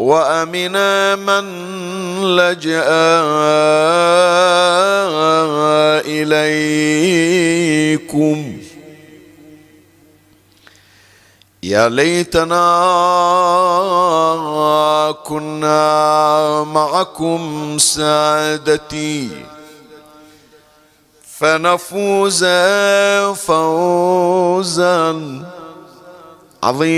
وامنا من لجأ إليكم. يا ليتنا كنا معكم سادتي فنفوز فوزا عظيما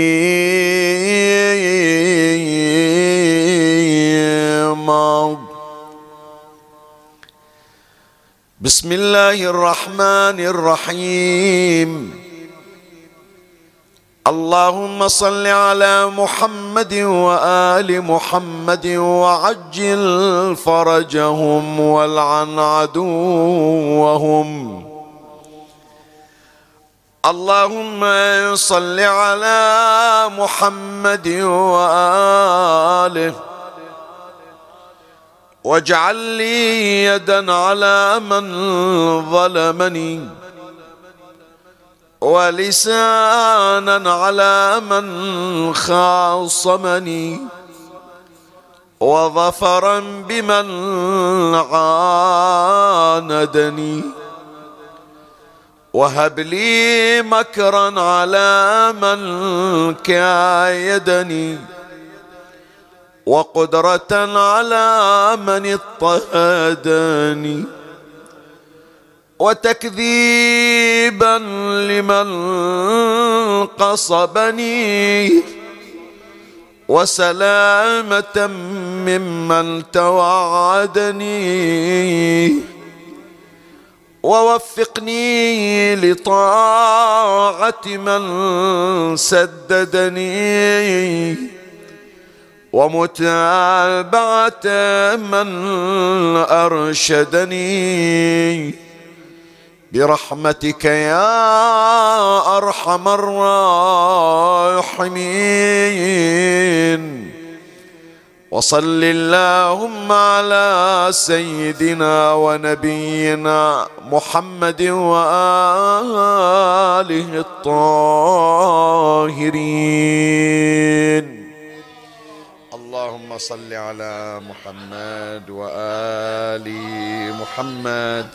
بسم الله الرحمن الرحيم. اللهم صل على محمد وآل محمد وعجل فرجهم والعن عدوهم. اللهم صل على محمد وآله. واجعل لي يدا على من ظلمني. ولسانا على من خاصمني. وظفرا بمن عاندني. وهب لي مكرا على من كايدني وقدرة على من اضطهدني وتكذيبا لمن قصبني وسلامة ممن توعدني ووفقني لطاعة من سددني ومتابعة من أرشدني. برحمتك يا أرحم الراحمين. وصل اللهم على سيدنا ونبينا محمد وآله الطاهرين. اللهم صل على محمد وآل محمد.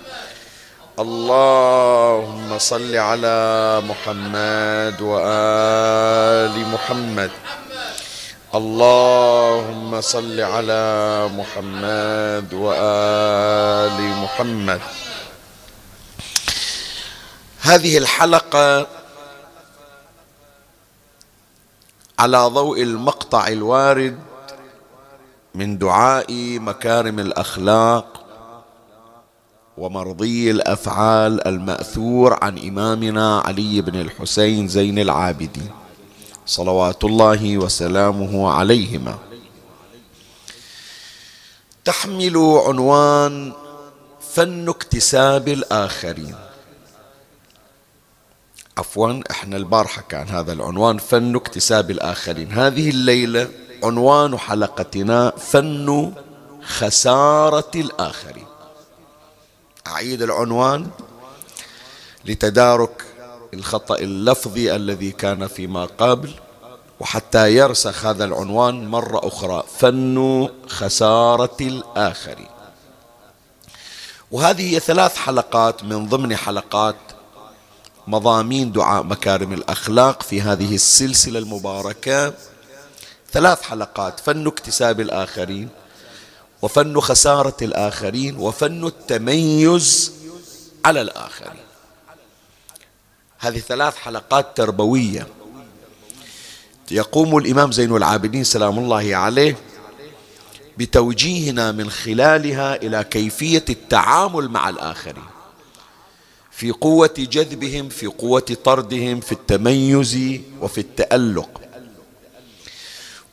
اللهم صل على محمد وآل محمد. اللهم صل على محمد وآل محمد. هذه الحلقة على ضوء المقطع الوارد من دعاء مكارم الأخلاق ومرضي الأفعال المأثور عن إمامنا علي بن الحسين زين العابدين. صلوات الله وسلامه عليهما. تحمل عنوان فن اكتساب الآخرين. عفوا إحنا البارحة كان هذا العنوان فن اكتساب الآخرين. هذه الليلة عنوان حلقتنا فن خسارة الآخرين. أعيد العنوان لتدارك الخطأ اللفظي الذي كان فيما قبل وحتى يرسخ هذا العنوان مرة أخرى فن خسارة الآخرين وهذه هي ثلاث حلقات من ضمن حلقات مضامين دعاء مكارم الأخلاق في هذه السلسلة المباركة. ثلاث حلقات فن اكتساب الآخرين وفن خسارة الآخرين وفن التميز على الآخرين. هذه ثلاث حلقات تربوية. يقوم الإمام زين العابدين سلام الله عليه بتوجيهنا من خلالها إلى كيفية التعامل مع الآخرين. في قوة جذبهم في قوة طردهم في التميز وفي التألق.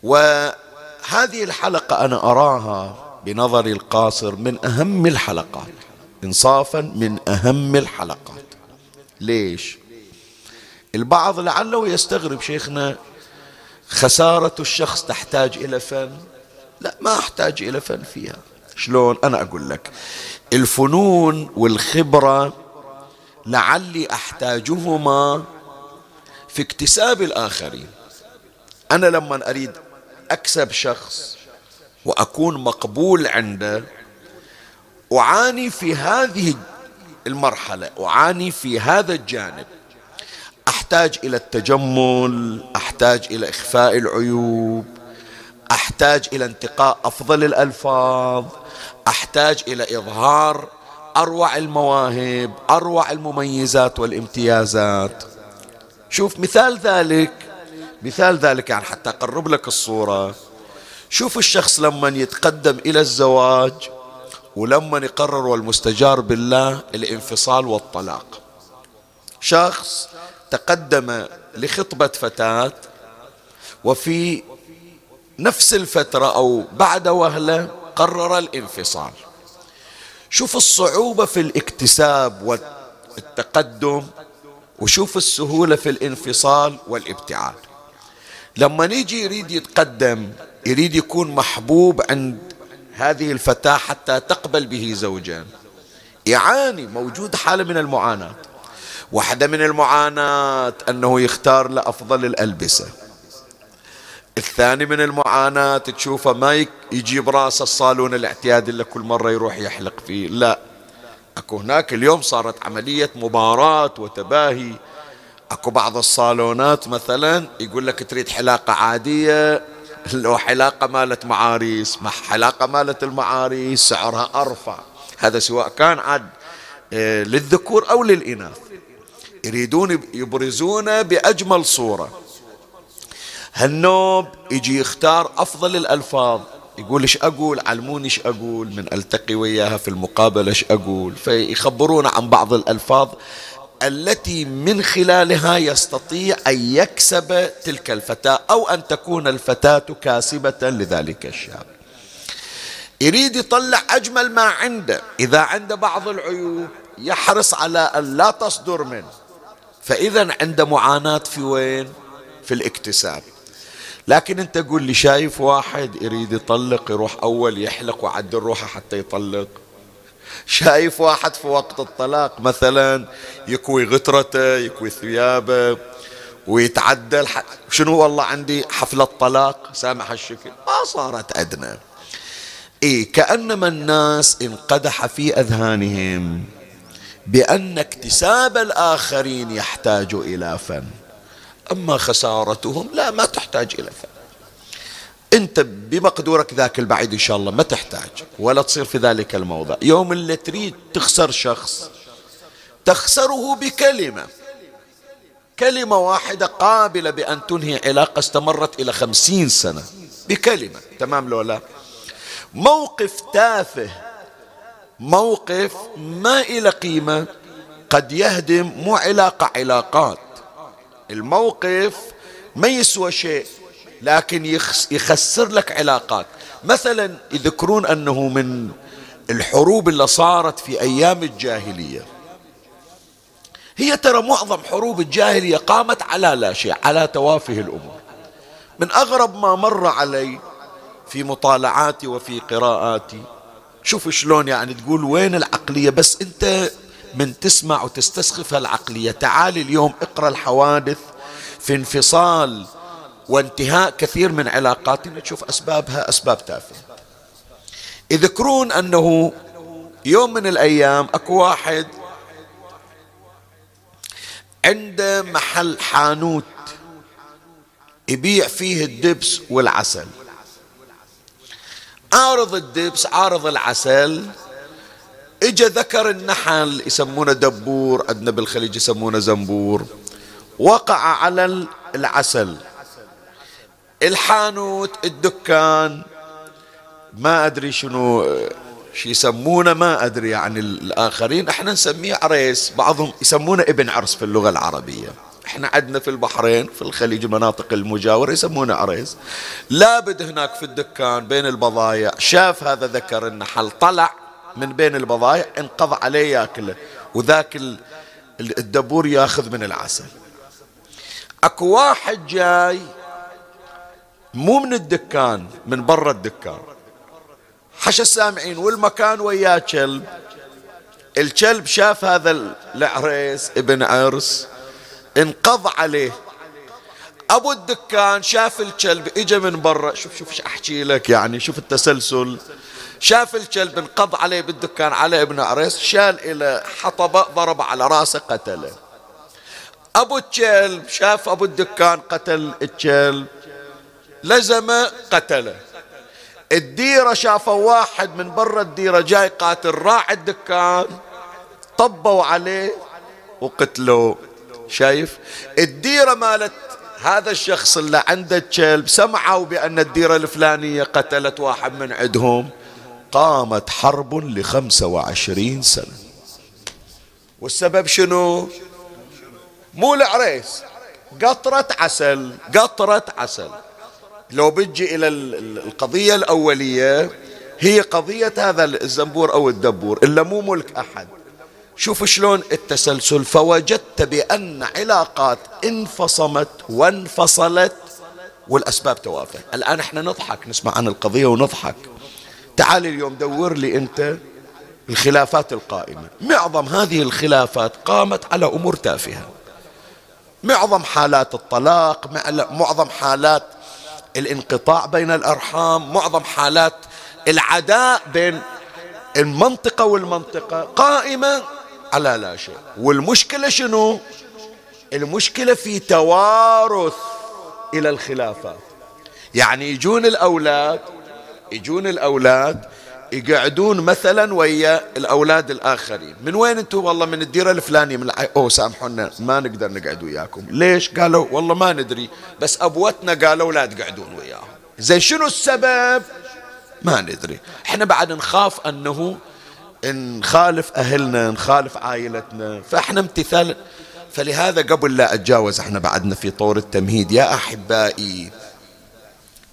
وهذه الحلقة أنا أراها بنظري القاصر من أهم الحلقات إنصافا من أهم الحلقات. ليش؟ البعض لعله يستغرب شيخنا خسارة الشخص تحتاج إلى فن؟ لا ما أحتاج إلى فن فيها. شلون؟ أنا أقول لك الفنون والخبرة لعلي أحتاجهما في اكتساب الآخرين. أنا لما أريد أكسب شخص وأكون مقبول عنده أعاني في هذه المرحلة أعاني في هذا الجانب. أحتاج إلى التجمل أحتاج إلى إخفاء العيوب أحتاج إلى انتقاء أفضل الألفاظ أحتاج إلى إظهار أروع المواهب أروع المميزات والامتيازات. شوف مثال ذلك مثال ذلك يعني حتى أقرب لك الصورة. شوف الشخص لما يتقدم إلى الزواج ولما يقرر والمستجار بالله الانفصال والطلاق. شخص تقدم لخطبة فتاة وفي نفس الفترة أو بعد وهلة قرر الانفصال. شوف الصعوبة في الاكتساب والتقدم وشوف السهولة في الانفصال والابتعاد. لما نيجي يريد يتقدم يريد يكون محبوب عند هذه الفتاة حتى تقبل به زوجا يعاني موجود حالة من المعاناة. واحدة من المعاناة أنه يختار لأفضل الألبسة. الثاني من المعاناة تشوفه ما يجيب راس الصالون الاعتيادي اللي كل مرة يروح يحلق فيه. لا أكو هناك اليوم صارت عملية مباراة وتباهي. أكو بعض الصالونات مثلا يقول لك تريد حلاقة عادية لو حلاقة مالت معاريس ما حلاقة مالت المعاريس سعرها أرفع. هذا سواء كان عاد آه، للذكور أو للإناث. يريدون يبرزونه بأجمل صورة. هالنوب يجي يختار أفضل الألفاظ. يقول إيش أقول؟ علموني إيش أقول؟ من ألتقي وياها في المقابلة إيش أقول؟ فيخبرون عن بعض الألفاظ التي من خلالها يستطيع أن يكسب تلك الفتاة أو أن تكون الفتاة كاسبة لذلك الشاب. يريد يطلع أجمل ما عنده. إذا عنده بعض العيوب يحرص على أن لا تصدر منه. فإذا عنده معاناة في وين؟ في الاكتساب. لكن أنت قول لي شايف واحد يريد يطلق يروح أول يحلق وعدل روحه حتى يطلق؟ شايف واحد في وقت الطلاق مثلا يكوي غترته يكوي ثيابه ويتعدل شنو والله عندي حفلة طلاق؟ سامح الشكل ما صارت أدنى. إيه كأنما الناس انقدح في أذهانهم. بأن اكتساب الآخرين يحتاج إلى فن. أما خسارتهم لا ما تحتاج إلى فن. أنت بمقدورك ذاك البعيد إن شاء الله ما تحتاج ولا تصير في ذلك الموضع. يوم اللي تريد تخسر شخص تخسره بكلمة. كلمة واحدة قابلة بأن تنهي علاقة استمرت إلى خمسين سنة بكلمة. تمام لو لا؟ موقف تافه موقف ما إلى قيمة قد يهدم مو علاقة علاقات. الموقف ما يسوى شيء لكن يخسر لك علاقات. مثلا يذكرون أنه من الحروب اللي صارت في أيام الجاهلية. هي ترى معظم حروب الجاهلية قامت على لا شيء على توافه الأمور. من أغرب ما مر علي في مطالعاتي وفي قراءاتي شوف شلون يعني تقول وين العقلية بس أنت من تسمع وتستسخف العقلية تعال اليوم اقرأ الحوادث في انفصال وانتهاء كثير من علاقاتنا تشوف أسبابها أسباب تافهة. يذكرون أنه يوم من الأيام أكو واحد عنده محل حانوت يبيع فيه الدبس والعسل. عارض الدبس عارض العسل إجا ذكر النحل يسمونه دبور عندنا بالخليج يسمونه زنبور. وقع على العسل. الحانوت الدكان ما أدري شنو شو يسمونه ما أدري يعني الآخرين. إحنا نسميه عريس بعضهم يسمونه ابن عرس في اللغة العربية. إحنا عندنا في البحرين في الخليج المناطق المجاورة يسمونه عريس لابد هناك في الدكان بين البضايع. شاف هذا ذكر النحل طلع من بين البضايع انقض عليه ياكله وذاك الدبور ياخذ من العسل. أكو واحد جاي مو من الدكان من برا الدكان. حش السامعين والمكان وياه كلب. الكلب شاف هذا العريس ابن عرس. انقض عليه. أبو الدكان شاف الكلب اجى من برا شوف شوف إيش أحكي لك يعني شوف التسلسل. شاف الكلب انقض عليه بالدكان على ابن عريس شال إلى حطبة ضرب على رأسه قتله. أبو الكلب شاف أبو الدكان قتل الكلب لزمه قتله. الديرة شافوا واحد من برا الديرة جاي قاتل راعي الدكان طبوا عليه وقتلوه. شايف؟ الديرة مالت هذا الشخص اللي عنده كلب سمعوا بأن الديرة الفلانية قتلت واحد من عندهم قامت حرب لخمسة وعشرين سنة. والسبب شنو؟ مو العريس قطرة عسل قطرة عسل. لو بتجي إلى القضية الأولية هي قضية هذا الزنبور أو الدبور إلا مو ملك أحد. شوف شلون التسلسل. فوجدت بأن علاقات انفصمت وانفصلت والأسباب توافق. الآن إحنا نضحك نسمع عن القضية ونضحك. تعال اليوم دور لي أنت الخلافات القائمة. معظم هذه الخلافات قامت على أمور تافهة. معظم حالات الطلاق معظم حالات الانقطاع بين الأرحام معظم حالات العداء بين المنطقة والمنطقة قائمة. على لا شيء والمشكلة شنو؟ المشكلة في توارث إلى الخلافات. يعني يجون الأولاد يجون الأولاد يقعدون مثلا ويا الأولاد الآخرين. من وين أنتم والله من الديرة الفلانية من. أوه سامحونا ما نقدر نقعد وياكم. ليش؟ قالوا والله ما ندري بس أبوتنا قالوا لا تقعدون وياهم. زين شنو السبب؟ ما ندري. إحنا بعد نخاف أنه نخالف أهلنا نخالف عائلتنا. فإحنا امتثال. فلهذا قبل لا أتجاوز إحنا بعدنا في طور التمهيد. يا أحبائي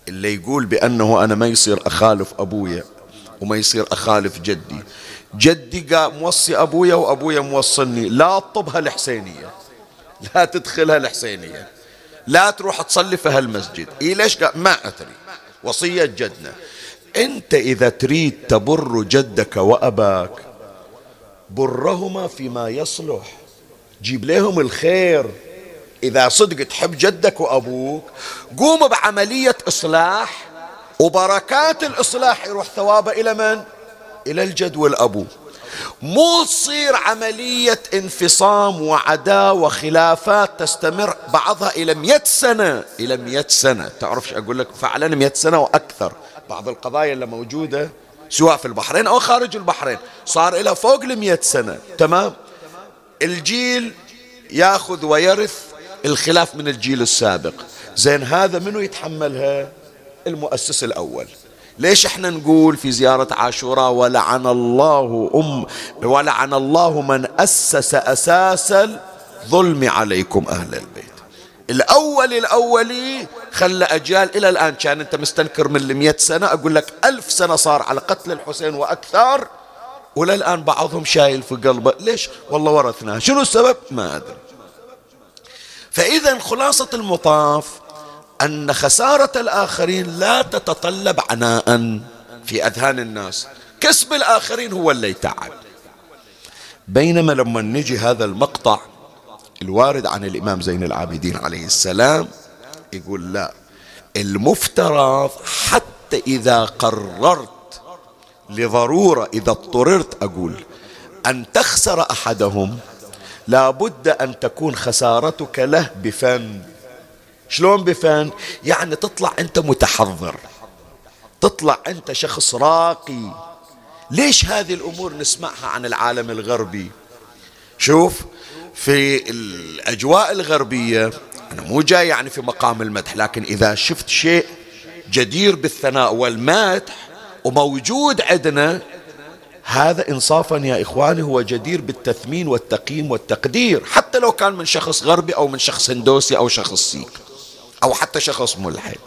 اللي يقول بأنه أنا ما يصير أخالف أبويا وما يصير أخالف جدي. جدي موصي أبويا وأبويا موصلني. لا تطبها الحسينية. لا تدخلها الحسينية. لا تروح تصلي في هالمسجد. إيه ليش ما أدري. وصية جدنا. انت اذا تريد تبر جدك واباك برهما فيما يصلح. جيب لهم الخير. اذا صدق تحب جدك وابوك قوم بعملية اصلاح وبركات الاصلاح يروح ثوابه إلى من؟ إلى الجد والأبو. مو تصير عملية انفصام وعداء وخلافات تستمر بعضها إلى مئة سنة. إلى مئة سنة. تعرف أقول لك فعلا مئة سنة وأكثر. بعض القضايا اللي موجودة سواء في البحرين أو خارج البحرين. صار إلى فوق المئة سنة. تمام؟ الجيل ياخذ ويرث الخلاف من الجيل السابق. زين هذا منو يتحملها؟ المؤسس الأول. ليش إحنا نقول في زيارة عاشوراء ولعن الله أم ولعن الله من أسس أساس الظلم عليكم أهل البيت؟ الأول الأولي خلى أجيال إلى الآن كان أنت مستنكر من المئة سنة. أقول لك ألف سنة صار على قتل الحسين وأكثر وللآن بعضهم شايل في قلبه. ليش؟ والله ورثناه شنو السبب؟ ما أدري. فإذا خلاصة المطاف أن خسارة الآخرين لا تتطلب عناء في أذهان الناس. كسب الآخرين هو اللي يتعب بينما لما نجي هذا المقطع الوارد عن الإمام زين العابدين عليه السلام يقول لا المفترض حتى إذا قررت لضرورة إذا اضطررت أقول أن تخسر أحدهم لا بد أن تكون خسارتك له بفن. شلون بفن؟ يعني تطلع أنت متحضر تطلع أنت شخص راقي. ليش هذه الأمور نسمعها عن العالم الغربي؟ شوف في الأجواء الغربية. أنا مو جاي يعني في مقام المدح لكن إذا شفت شيء جدير بالثناء والمدح وموجود عندنا هذا إنصافا يا إخواني هو جدير بالتثمين والتقييم والتقدير حتى لو كان من شخص غربي أو من شخص هندوسي أو شخص سيك أو حتى شخص ملحد.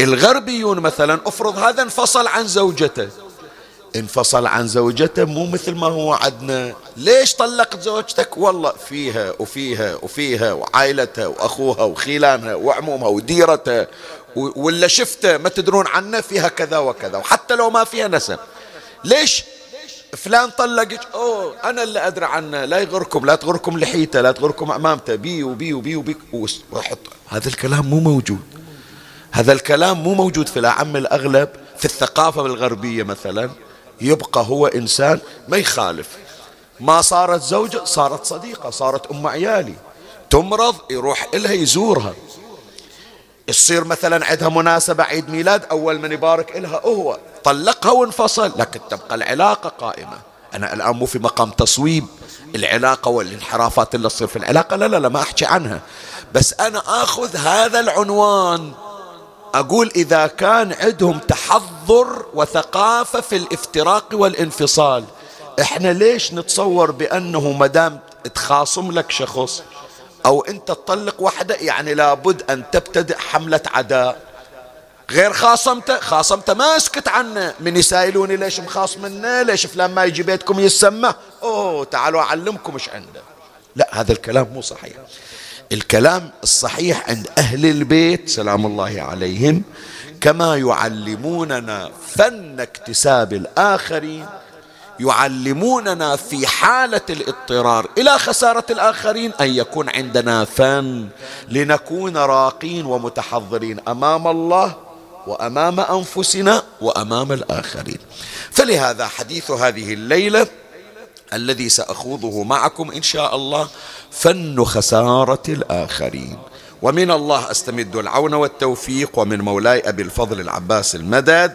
الغربيون مثلا افرض هذا انفصل عن زوجته. انفصل عن زوجته مو مثل ما هو عدنا. ليش طلقت زوجتك؟ والله فيها وفيها وفيها وعائلتها وأخوها وخيلانها وعمومها وديرتها ولا شفته ما تدرون عنه فيها كذا وكذا. وحتى لو ما فيها نسب. ليش فلان طلقك؟ أوه أنا اللي أدري عنه. لا يغركم لا تغركم لحيته لا تغركم أمامته. بي وبي وبي وبي. وحط. هذا الكلام مو موجود. هذا الكلام مو موجود في الأعم الأغلب في الثقافة الغربية مثلا. يبقى هو إنسان ما يخالف. ما صارت زوجة صارت صديقة صارت أم عيالي. تمرض يروح إلها يزورها. يصير مثلا عندها مناسبة عيد ميلاد أول من يبارك إلها هو. طلقها وانفصل لكن تبقى العلاقة قائمة. أنا الآن مو في مقام تصويب. العلاقة والانحرافات اللي تصير في العلاقة لا لا لا ما أحكي عنها. بس أنا آخذ هذا العنوان. أقول إذا كان عندهم تحضر وثقافة في الافتراق والانفصال إحنا ليش نتصور بأنه مدام تخاصم لك شخص أو أنت تطلق وحدة يعني لابد أن تبتدئ حملة عداء؟ غير خاصمته؟ خاصمته ما أسكت عنه. من يسائلوني ليش مخاصمنا ليش فلان ما يجي بيتكم يسمى أوه تعالوا أعلمكم إيش عنده. لا هذا الكلام مو صحيح. الكلام الصحيح عند أهل البيت سلام الله عليهم كما يعلموننا فن اكتساب الآخرين يعلموننا في حالة الاضطرار إلى خسارة الآخرين أن يكون عندنا فن لنكون راقين ومتحضرين أمام الله وأمام أنفسنا وأمام الآخرين. فلهذا حديث هذه الليلة الذي سأخوضه معكم إن شاء الله فن خسارة الآخرين. ومن الله أستمد العون والتوفيق ومن مولاي أبي الفضل العباس المدد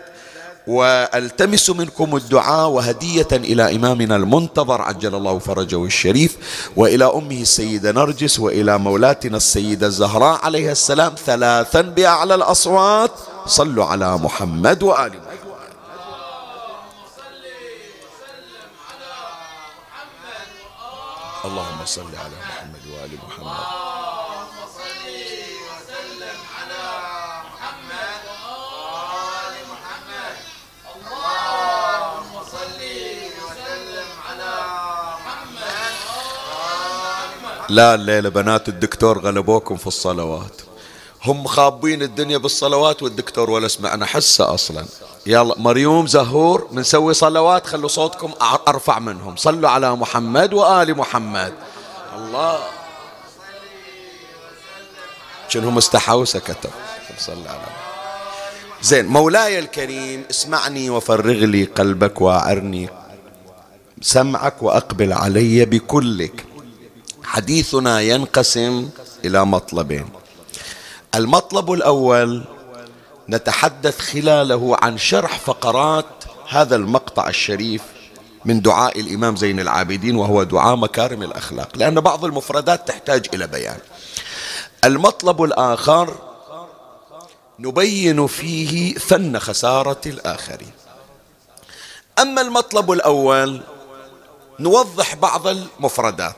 وألتمس منكم الدعاء وهدية إلى إمامنا المنتظر عجل الله فرجه الشريف. وإلى أمه السيدة نرجس وإلى مولاتنا السيدة الزهراء عليها السلام ثلاثا بأعلى الأصوات. صلوا على محمد وآل محمد اللهم صل على محمد وآل محمد. اللهم صل وسلم على محمد وآل محمد اللهم صل وسلم على محمد لا الليلة بنات الدكتور غلبوكم في الصلوات. هم خابين الدنيا بالصلوات والدكتور ولا سمعنا حسه أصلا. يلا مريوم زهور بنسوي صلوات خلوا صوتكم أرفع منهم. صلوا على محمد وآل محمد. الله. شنهم استحوا؟ وسكتوا صلى على زين مولاي الكريم اسمعني وفرغ لي قلبك وأعرني سمعك وأقبل علي بكلك. حديثنا ينقسم إلى مطلبين. المطلب الأول نتحدث خلاله عن شرح فقرات هذا المقطع الشريف من دعاء الإمام زين العابدين وهو دعاء مكارم الأخلاق لأن بعض المفردات تحتاج إلى بيان. المطلب الآخر نبين فيه فن خسارة الآخرين. أما المطلب الأول نوضح بعض المفردات.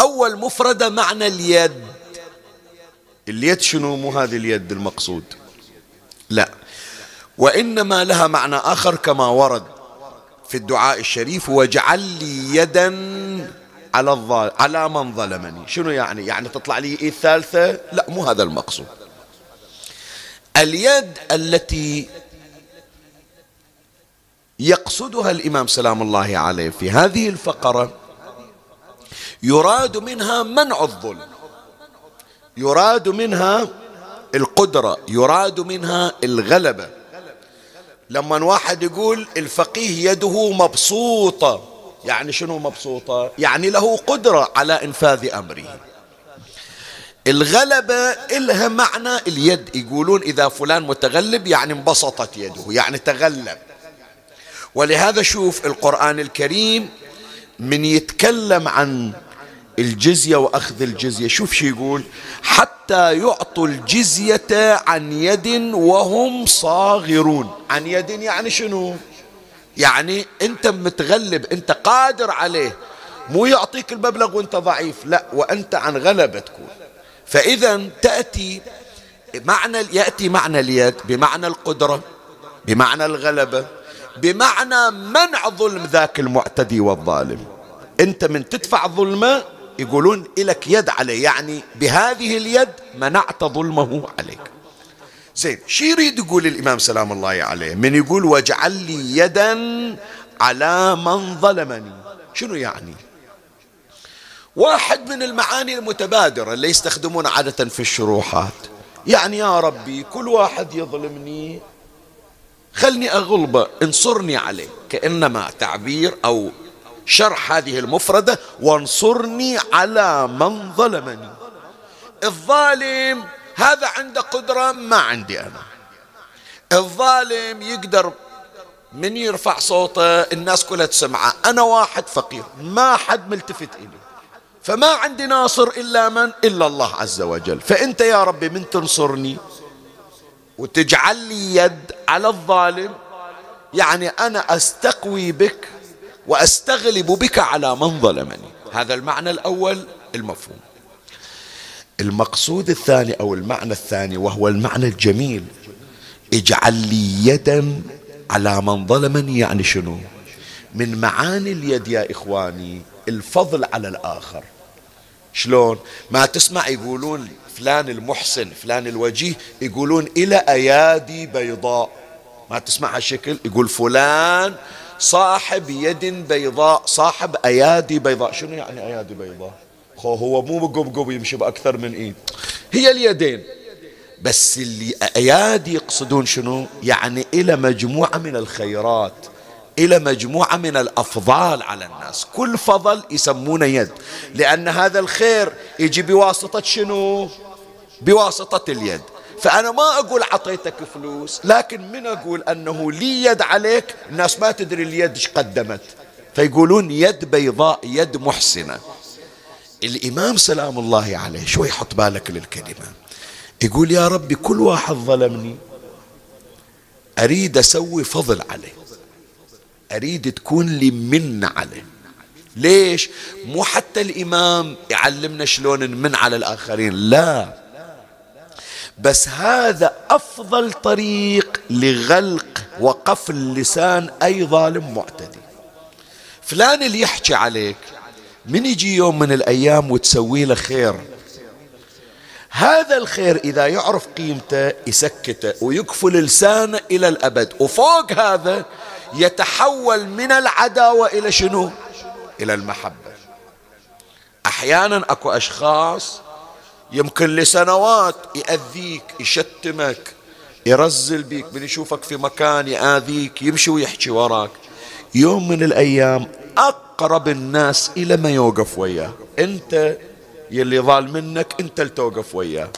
أول مفردة معنى اليد. اليد شنو؟ مو هذه اليد المقصود. لا. وإنما لها معنى آخر كما ورد في الدعاء الشريف واجعل لي يدا على الظالم على من ظلمني. شنو يعني؟ يعني تطلع لي إيه الثالثة لا مو هذا المقصود. اليد التي يقصدها الإمام سلام الله عليه في هذه الفقرة يراد منها منع الظلم. يراد منها القدرة يراد منها الغلبة. لما واحد يقول الفقيه يده مبسوطة يعني شنو مبسوطة؟ يعني له قدرة على إنفاذ أمره. الغلبة إلها معنى اليد يقولون إذا فلان متغلب يعني انبسطت يده يعني تغلب. ولهذا شوف القرآن الكريم من يتكلم عن الجزية وأخذ الجزية. شوف شو يقول. حتى يعطوا الجزية عن يد وهم صاغرون. عن يد يعني شنو؟ يعني أنت متغلب أنت قادر عليه. مو يعطيك المبلغ وأنت ضعيف لا وأنت عن غلبة تكون. فإذا تأتي معنى يأتي معنى اليد بمعنى القدرة بمعنى الغلبة بمعنى منع ظلم ذاك المعتدي والظالم. أنت من تدفع ظلمه يقولون إلك يد عليه يعني بهذه اليد منعت ظلمه عليك. زين شي يريد يقول الإمام سلام الله عليه؟ من يقول واجعل لي يدا على من ظلمني. شنو يعني؟ واحد من المعاني المتبادرة اللي يستخدمون عادة في الشروحات. يعني يا ربي كل واحد يظلمني خلني أغلبه انصرني عليه كأنما تعبير أو شرح هذه المفردة وانصرني على من ظلمني. الظالم هذا عنده قدرة ما عندي أنا. الظالم يقدر من يرفع صوته الناس كلها تسمعه. أنا واحد فقير ما حد ملتفت إلي. فما عندي ناصر إلا من؟ إلا الله عز وجل. فأنت يا ربي من تنصرني وتجعل لي يد على الظالم؟ يعني أنا أستقوي بك وأستغلب بك على من ظلمني. هذا المعنى الأول المفهوم. المقصود الثاني أو المعنى الثاني وهو المعنى الجميل. اجعل لي يدا على من ظلمني يعني شنو؟ من معاني اليد يا إخواني الفضل على الآخر. شلون؟ ما تسمع يقولون فلان المحسن فلان الوجيه يقولون إلى أيادي بيضاء. ما تسمع هالشكل؟ يقول فلان صاحب يد بيضاء صاحب أيادي بيضاء. شنو يعني أيادي بيضاء؟ هو مو قب يمشي بأكثر من إيد. هي اليدين. بس اللي أيادي يقصدون شنو؟ يعني إلى مجموعة من الخيرات إلى مجموعة من الأفضال على الناس. كل فضل يسمونه يد. لأن هذا الخير يجي بواسطة شنو؟ بواسطة اليد. فأنا ما أقول عطيتك فلوس لكن من أقول أنه لي يد عليك الناس ما تدري اليد إيش قدمت. فيقولون يد بيضاء يد محسنة. الإمام سلام الله عليه شوي حط بالك للكلمة. يقول يا ربي كل واحد ظلمني. أريد أسوي فضل عليه. أريد تكون لي من عليه. ليش؟ مو حتى الإمام يعلمنا شلون نمن على الآخرين لا. بس هذا أفضل طريق لغلق وقفل لسان أي ظالم معتدي. فلان اللي يحكي عليك من يجي يوم من الأيام وتسوي له خير؟ هذا الخير إذا يعرف قيمته يسكته ويكفل لسانه إلى الأبد وفوق هذا يتحول من العداوة إلى شنو؟ إلى المحبة. أحيانا أكو أشخاص يمكن لسنوات يأذيك يشتمك يرزل بيك من يشوفك في مكان يآذيك يمشي ويحكي وراك. يوم من الأيام أقرب الناس إلى ما يوقف وياه. أنت يلي ظال منك أنت اللي توقف وياه.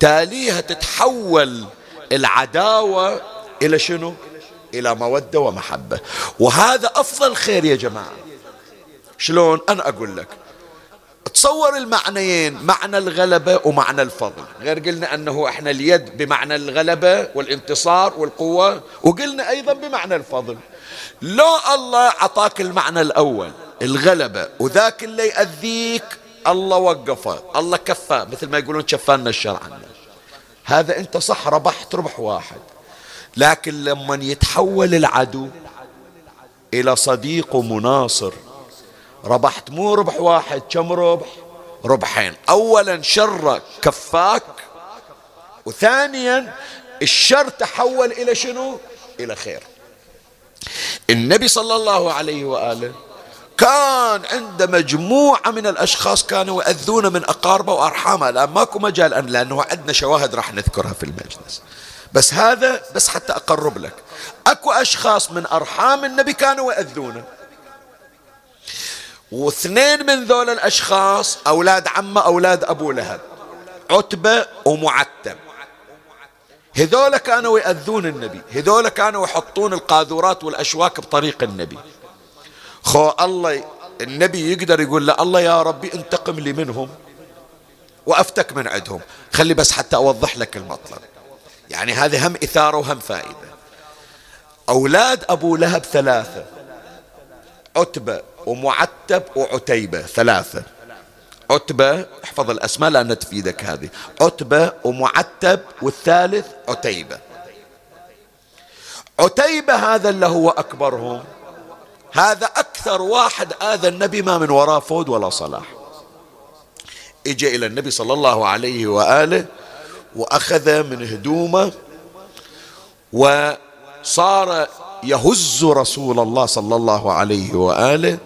تاليها تتحول العداوة إلى شنو؟ إلى مودة ومحبة. وهذا أفضل خير يا جماعة. شلون؟ أنا أقول لك. تصور المعنيين معنى الغلبة ومعنى الفضل. غير قلنا أنه إحنا اليد بمعنى الغلبة والانتصار والقوة وقلنا أيضا بمعنى الفضل. لو الله عطاك المعنى الأول الغلبة وذاك اللي يأذيك الله وقفه الله كفاه مثل ما يقولون كفانا الشرع. هذا أنت صح ربحت ربح واحد. لكن لما يتحول العدو إلى صديق ومناصر ربحت مو ربح واحد كم ربح؟ ربحين. أولا شر كفاك وثانيا الشر تحول إلى شنو؟ إلى خير. النبي صلى الله عليه وآله كان عنده مجموعة من الأشخاص كانوا يؤذون من أقاربه وأرحامه. الآن ماكو مجال أن لأنه عندنا شواهد راح نذكرها في المجلس. بس هذا بس حتى أقرب لك. أكو أشخاص من أرحام النبي كانوا يؤذونه. واثنين من ذول الأشخاص أولاد عمة أولاد أبو لهب. عتبة ومعتب هذول كانوا يأذون النبي. هذول كانوا يحطون القاذورات والأشواك بطريق النبي. خو الله النبي يقدر يقول له الله يا ربي انتقم لي منهم وأفتك من عندهم. خلي بس حتى أوضح لك المطلب. يعني هذه هم إثارة وهم فائدة. أولاد أبو لهب ثلاثة. عتبة ومعتب وعتيبة ثلاثة. عتبة احفظ الأسماء لأنها تفيدك هذه. عتبة ومعتب والثالث عتيبة. عتيبة هذا اللي هو أكبرهم. هذا أكثر واحد آذى النبي ما من وراه فود ولا صلاح. اجى إلى النبي صلى الله عليه وآله وأخذ من هدومه وصار يهز رسول الله صلى الله عليه وآله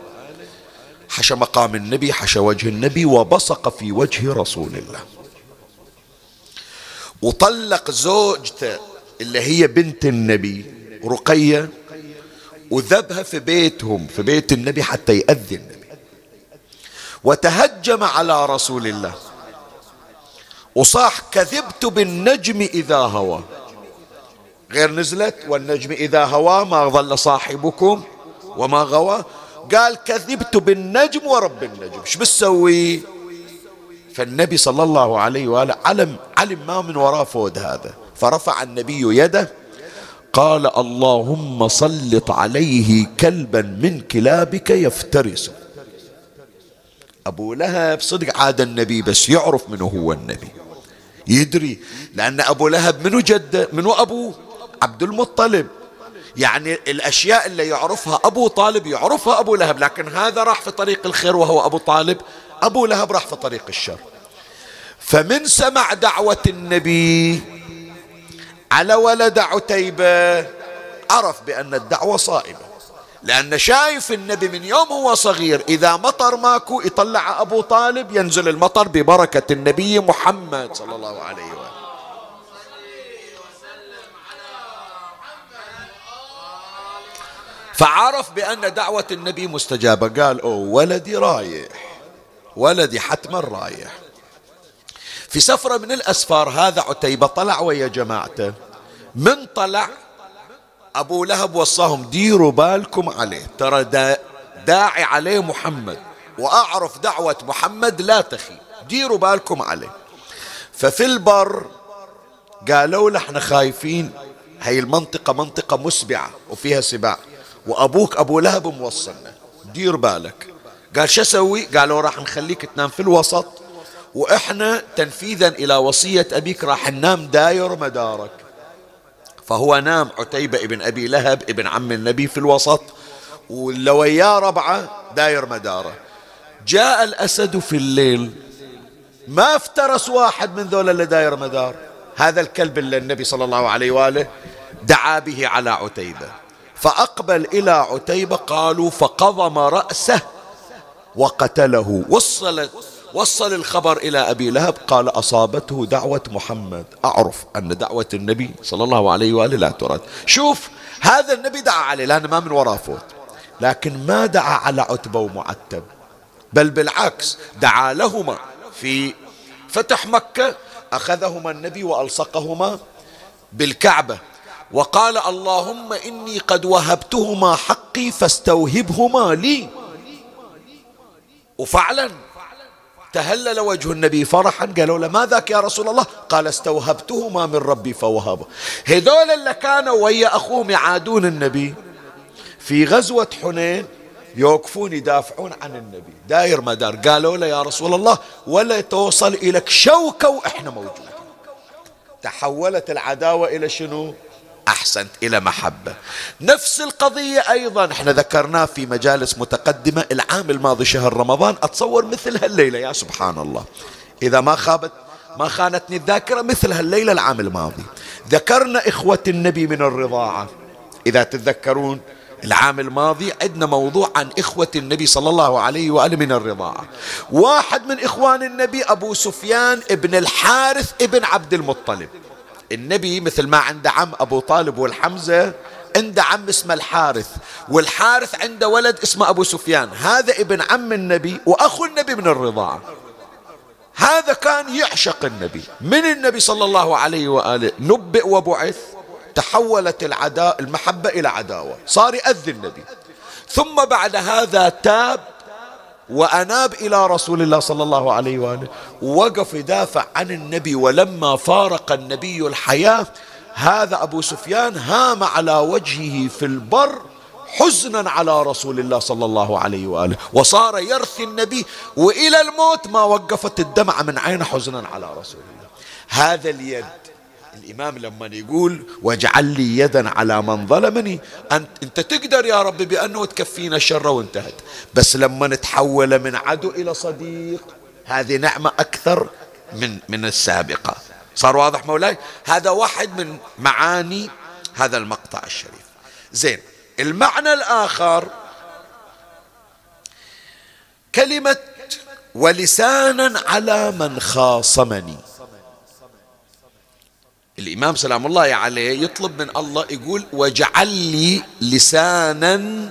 حشى مقام النبي حشى وجه النبي وبصق في وجه رسول الله. وطلق زوجته اللي هي بنت النبي رقية وذبها في بيتهم في بيت النبي حتى يأذي النبي. وتهجم على رسول الله. وصاح كذبت بالنجم إذا هوى. غير نزلت والنجم إذا هوى ما ظل صاحبكم وما غوى. قال كذبت بالنجم ورب النجم. شو بتسوي؟ فالنبي صلى الله عليه وآله علم علم ما من وراء فود هذا. فرفع النبي يده قال اللهم سلط عليه كلبا من كلابك يفترسه. أبو لهب صدق عاد النبي بس يعرف منه هو النبي. يدري لأن أبو لهب منو جده منو أبوه عبد المطلب. يعني الأشياء اللي يعرفها أبو طالب يعرفها أبو لهب لكن هذا راح في طريق الخير وهو أبو طالب. أبو لهب راح في طريق الشر. فمن سمع دعوة النبي على ولد عتيبة عرف بأن الدعوة صائبة لأن شايف النبي من يوم هو صغير إذا مطر ماكو يطلع أبو طالب ينزل المطر ببركة النبي محمد صلى الله عليه وسلم. فعرف بأن دعوة النبي مستجابة. قال أوه ولدي رايح ولدي حتما رايح في سفرة من الأسفار هذا عتيبة طلع ويا جماعته. من طلع أبو لهب وصاهم ديروا بالكم عليه ترى داعي عليه محمد وأعرف دعوة محمد لا تخي ديروا بالكم عليه. ففي البر قالوا له إحنا خايفين هاي المنطقة منطقة مسبعة وفيها سباع. وأبوك أبو لهب موصلنا. دير بالك. قال شو أسوي؟ قالوا راح نخليك تنام في الوسط وإحنا تنفيذا إلى وصية أبيك راح ننام داير مدارك. فهو نام عتيبة ابن أبي لهب ابن عم النبي في الوسط واللي وياه ربعة داير مدارة. جاء الأسد في الليل ما افترس واحد من ذول اللي داير مدار. هذا الكلب اللي النبي صلى الله عليه وآله دعا به على عتيبة. فأقبل إلى عتيبة قالوا فقضم رأسه وقتله. وصلت وصل الخبر إلى أبي لهب قال أصابته دعوة محمد. أعرف أن دعوة النبي صلى الله عليه وآله لا ترد. شوف هذا النبي دعا عليه لأن ما من وراه فوت. لكن ما دعا على عتبة ومعتب. بل بالعكس دعا لهما في فتح مكة أخذهما النبي وألصقهما بالكعبة. وقال اللهم إني قد وهبتهما حقي فاستوهبهما لي. وفعلا تهلل وجه النبي فرحا قالوا له ما ذاك يا رسول الله؟ قال استوهبتهما من ربي فوهبه هذول اللي كانوا ويا أخوهم يعادون النبي. في غزوة حنين يوقفون يدافعون عن النبي. داير مدار قالوا له يا رسول الله ولا توصل إليك شوكة وإحنا موجودين. تحولت العداوة إلى شنو؟ أحسنت إلى محبة. نفس القضية أيضا إحنا ذكرناه في مجالس متقدمة العام الماضي شهر رمضان. أتصور مثل هالليلة يا سبحان الله. إذا ما خابت ما خانتني الذاكرة مثل هالليلة العام الماضي. ذكرنا إخوة النبي من الرضاعة. إذا تتذكرون العام الماضي عندنا موضوع عن إخوة النبي صلى الله عليه وآله من الرضاعة. واحد من إخوان النبي أبو سفيان ابن الحارث ابن عبد المطلب. النبي مثل ما عنده عم أبو طالب والحمزة عنده عم اسمه الحارث والحارث عنده ولد اسمه أبو سفيان. هذا ابن عم النبي وأخو النبي من الرضاعة هذا كان يعشق النبي. من النبي صلى الله عليه وآله؟ نبئ وبعث تحولت العداء المحبة إلى عداوة. صار يأذي النبي. ثم بعد هذا تاب وأناب إلى رسول الله صلى الله عليه وآله. وقف يدافع عن النبي ولما فارق النبي الحياة هذا أبو سفيان هام على وجهه في البر حزنا على رسول الله صلى الله عليه وآله. وصار يرثي النبي وإلى الموت ما وقفت الدمعة من عينه حزنا على رسول الله. هذا اليد الإمام لما يقول واجعل لي يدا على من ظلمني أنت, أنت تقدر يا رب بأنه تكفينا الشر وانتهت. بس لما نتحول من عدو إلى صديق هذه نعمة أكثر من من السابقة. صار واضح مولاي؟ هذا واحد من معاني هذا المقطع الشريف. زين المعنى الآخر كلمة ولسانا على من خاصمني الإمام سلام الله عليه يطلب من الله يقول واجعل لي لسانا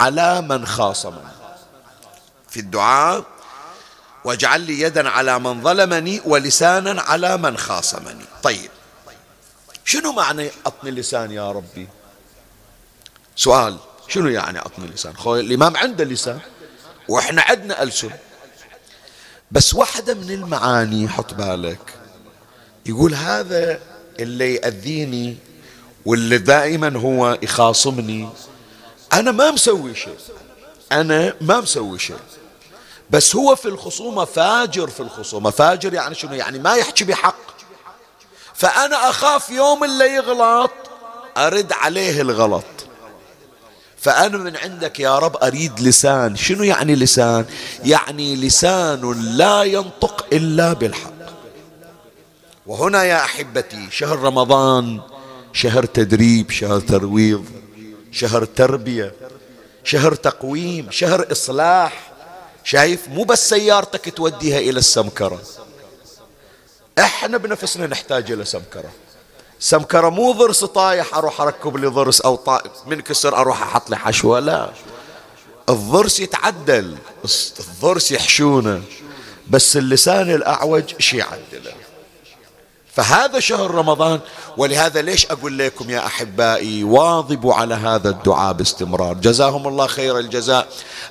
على من خاصمني في الدعاء واجعل لي يدا على من ظلمني ولسانا على من خاصمني طيب شنو معنى أطني اللسان يا ربي؟ سؤال شنو يعني أطني اللسان؟ خوي الإمام عنده لسان وإحنا عندنا ألسن. بس واحدة من المعاني حط بالك يقول هذا اللي يأذيني واللي دائما هو يخاصمني أنا ما مسوي شيء. أنا ما مسوي شيء. بس هو في الخصومة فاجر في الخصومة. فاجر يعني شنو؟ يعني ما يحكي بحق. فأنا أخاف يوم اللي يغلط أرد عليه الغلط. فأنا من عندك يا رب أريد لسان. شنو يعني لسان؟ يعني لسان لا ينطق إلا بالحق. وهنا يا أحبتي شهر رمضان شهر تدريب شهر ترويض شهر تربية شهر تقويم شهر إصلاح. شايف؟ مو بس سيارتك توديها إلى السمكرة. إحنا بنفسنا نحتاج إلى سمكرة. سمكرة مو ضرس طايح أروح أركب لي ضرس أو طائف منكسر أروح أحط لي حشوة لا. الضرس يتعدل الضرس يحشونه بس اللسان الأعوج شي يعدله؟ فهذا شهر رمضان ولهذا ليش أقول لكم يا أحبائي واظبوا على هذا الدعاء باستمرار. جزاهم الله خير الجزاء.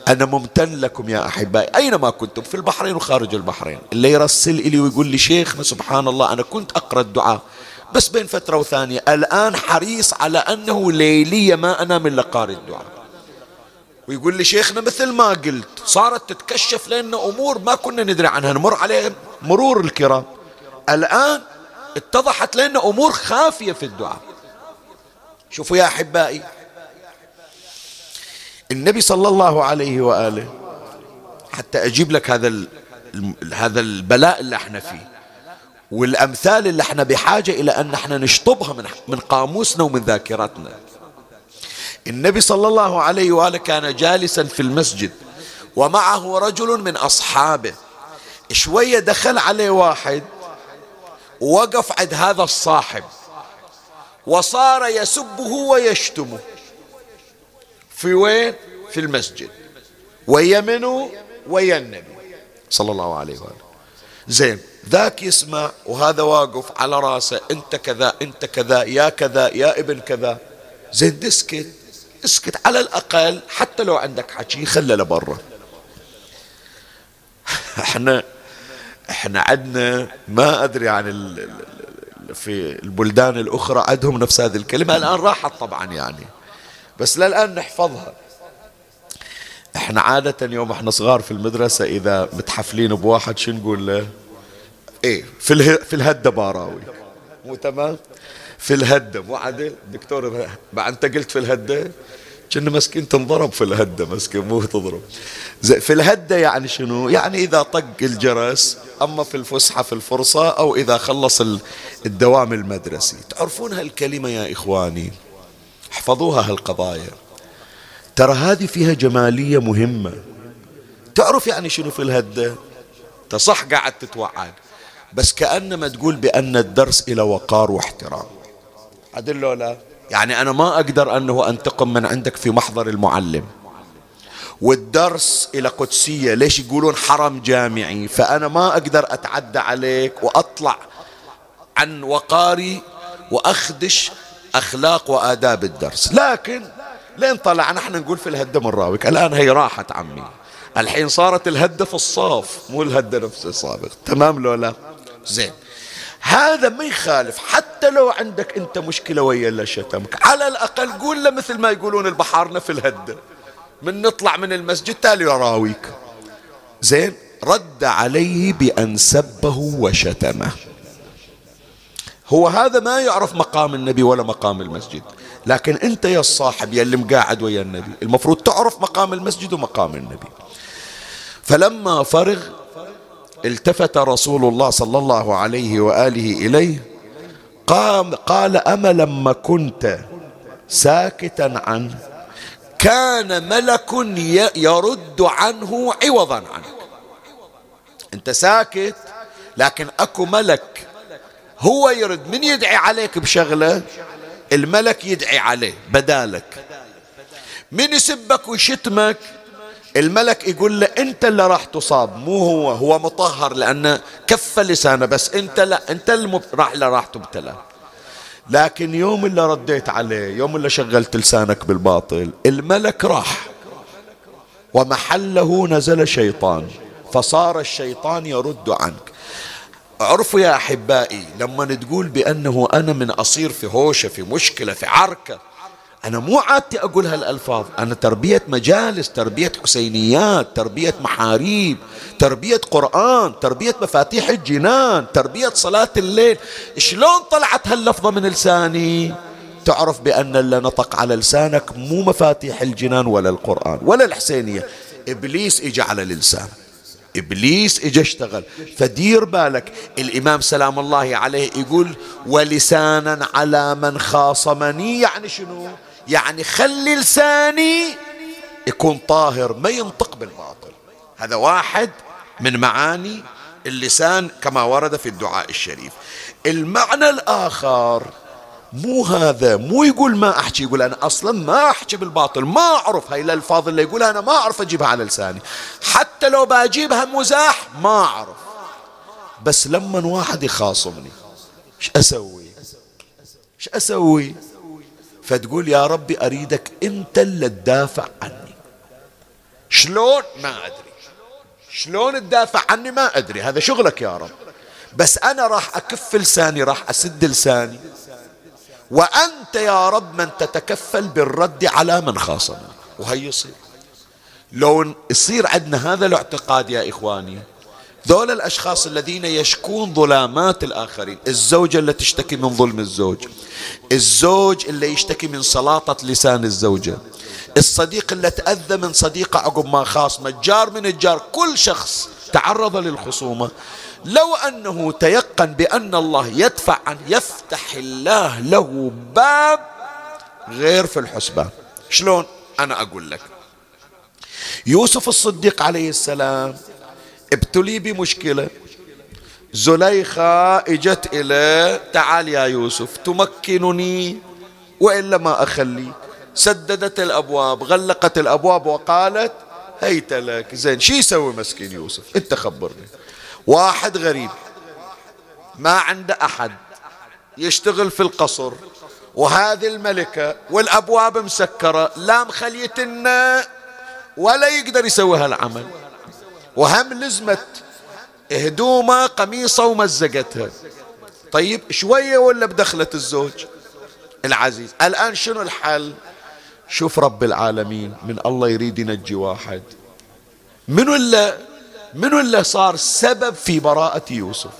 أنا ممتن لكم يا أحبائي. أينما كنتم في البحرين وخارج البحرين. اللي يرسل إلي ويقول لي شيخنا سبحان الله أنا كنت أقرأ الدعاء بس بين فترة وثانية. الآن حريص على أنه ليلية ما أنام إلا قارئ الدعاء. ويقول لي شيخنا مثل ما قلت صارت تتكشف لنا أمور ما كنا ندري عنها نمر عليها مرور الكرام. الآن اتضحت لنا أمور خافية في الدعاء. شوفوا يا أحبائي النبي صلى الله عليه وآله حتى أجيب لك هذا هذا البلاء اللي إحنا فيه والأمثال اللي إحنا بحاجة إلى أن إحنا نشطبها من, من قاموسنا ومن ذاكرتنا النبي صلى الله عليه وآله كان جالسا في المسجد ومعه رجل من أصحابه. شوية دخل عليه واحد وقف عند هذا الصاحب. وصار يسبه ويشتمه. في وين؟ في المسجد. ويمنه وينبي صلى الله عليه وآله. زين ذاك يسمع وهذا واقف على راسه انت كذا انت كذا يا كذا يا ابن كذا. زين اسكت اسكت على الأقل حتى لو عندك حكي خله لبرا إحنا إحنا عندنا ما أدري عن في البلدان الأخرى عندهم نفس هذه الكلمة الآن راحت طبعا يعني. بس للآن نحفظها. إحنا عادة يوم إحنا صغار في المدرسة إذا متحفلين بواحد شو نقول له؟ إيه في اله... في الهدة باراوي. مو تمام؟ في الهدة مو عدل دكتور بعد أنت قلت في الهدة كنا مسكين تنضرب في الهدة مسكين مو تضرب. في الهدة يعني شنو؟ يعني إذا طق الجرس أما في الفسحة في الفرصة أو إذا خلص الدوام المدرسي. تعرفون هالكلمة يا إخواني؟ احفظوها هالقضايا. ترى هذه فيها جمالية مهمة. تعرف يعني شنو في الهدة؟ تصح قاعد تتوعد. بس كأنما تقول بأن الدرس إلى وقار واحترام. عدل لا؟ يعني أنا ما أقدر أنه أنتقم من عندك في محضر المعلم. والدرس إلى قدسية ليش يقولون حرم جامعي؟ فأنا ما أقدر أتعدى عليك وأطلع عن وقاري وأخدش أخلاق وآداب الدرس. لكن لين طلعنا إحنا نقول في الهدة من راوك الآن هي راحت عمي. الحين صارت الهدة في الصاف مو الهدة نفس السابق تمام لو لا؟ زين. هذا ما يخالف. حتى لو عندك انت مشكلة ويا اللي شتمك. على الأقل قول له مثل ما يقولون البحارنا في الهدة من نطلع من المسجد تالي يراويك زين رد عليه بأن سبه وشتمه. هو هذا ما يعرف مقام النبي ولا مقام المسجد. لكن انت يا الصاحب يا اللي مقاعد ويا النبي المفروض تعرف مقام المسجد ومقام النبي. فلما فرغ التفت رسول الله صلى الله عليه وآله إليه قام قال أما لما كنت ساكتا عنه كان ملك يرد عنه عوضا عنك. أنت ساكت لكن أكو ملك هو يرد من يدعي عليك بشغلة؟ الملك يدعي عليه بدالك. من يسبك ويشتمك؟ الملك يقول له انت اللي راح تصاب مو هو هو مطهر لأنه كف لسانه بس انت لا انت اللي راح راح تبتلى. لكن يوم اللي رديت عليه يوم اللي شغلت لسانك بالباطل الملك راح. ومحله نزل شيطان فصار الشيطان يرد عنك. عرفوا يا أحبائي لما تقول بأنه أنا من أصير في هوشة في مشكلة في عركة أنا مو عادتي أقول هالألفاظ. أنا تربية مجالس تربية حسينيات تربية محاريب تربية قرآن تربية مفاتيح الجنان تربية صلاة الليل. شلون طلعت هاللفظة من لساني؟ تعرف بأن اللي نطق على لسانك مو مفاتيح الجنان ولا القرآن ولا الحسينية. إبليس إجا على لسانك إبليس إجا اشتغل. فدير بالك. الإمام سلام الله عليه يقول ولسانا على من خاصمني. يعني شنو؟ يعني خلي لساني يكون طاهر ما ينطق بالباطل. هذا واحد من معاني اللسان كما ورد في الدعاء الشريف. المعنى الآخر مو هذا مو يقول ما أحكي يقول أنا أصلا ما أحكي بالباطل ما أعرف هاي الألفاظ اللي يقولها أنا ما أعرف أجيبها على لساني. حتى لو بجيبها مزاح ما أعرف. بس لما واحد يخاصمني إيش أسوي؟ إيش أسوي؟ فتقول يا ربي أريدك أنت اللي تدافع عني. شلون؟ ما أدري. شلون تدافع عني؟ ما أدري. هذا شغلك يا رب. بس أنا راح أكف لساني راح أسد لساني. وأنت يا رب من تتكفل بالرد على من خاصمني وهي يصير. لو يصير عندنا هذا الاعتقاد يا إخواني. ذول الأشخاص الذين يشكون ظلامات الآخرين. الزوجة اللي تشتكي من ظلم الزوج. الزوج اللي يشتكي من سلاطة لسان الزوجة. الصديق اللي تأذى من صديقه عقب ما خاصمه الجار من الجار كل شخص تعرض للخصومة. لو أنه تيقن بأن الله يدفع عنه يفتح الله له باب غير في الحسبان شلون؟ أنا أقول لك. يوسف الصديق عليه السلام ابتلي بمشكلة. زليخة إجت إليه تعال يا يوسف تمكنني وإلا ما أخليك سددت الأبواب غلقت الأبواب وقالت هيت لك زين شي يسوي مسكين يوسف؟ انت خبرني. واحد غريب ما عنده أحد يشتغل في القصر وهذه الملكة والأبواب مسكرة لا مخليتنا ولا يقدر يسوي هالعمل وهم لزمت هدومه قميصه ومزقتها. طيب شوية ولا بدخلة الزوج؟ العزيز الآن شنو الحل؟ شوف رب العالمين من الله يريد ينجي واحد. منو اللي منو اللي صار سبب في براءة يوسف؟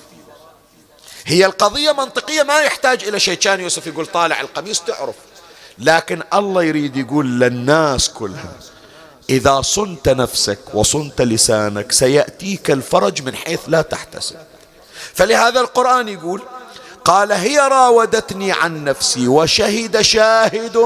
هي القضية منطقية ما يحتاج إلى شيء. كان يوسف يقول طالع القميص تعرف لكن الله يريد يقول للناس كلها إذا صنت نفسك وصنت لسانك سيأتيك الفرج من حيث لا تحتسب. فلهذا القرآن يقول قال هي راودتني عن نفسي وشهد شاهد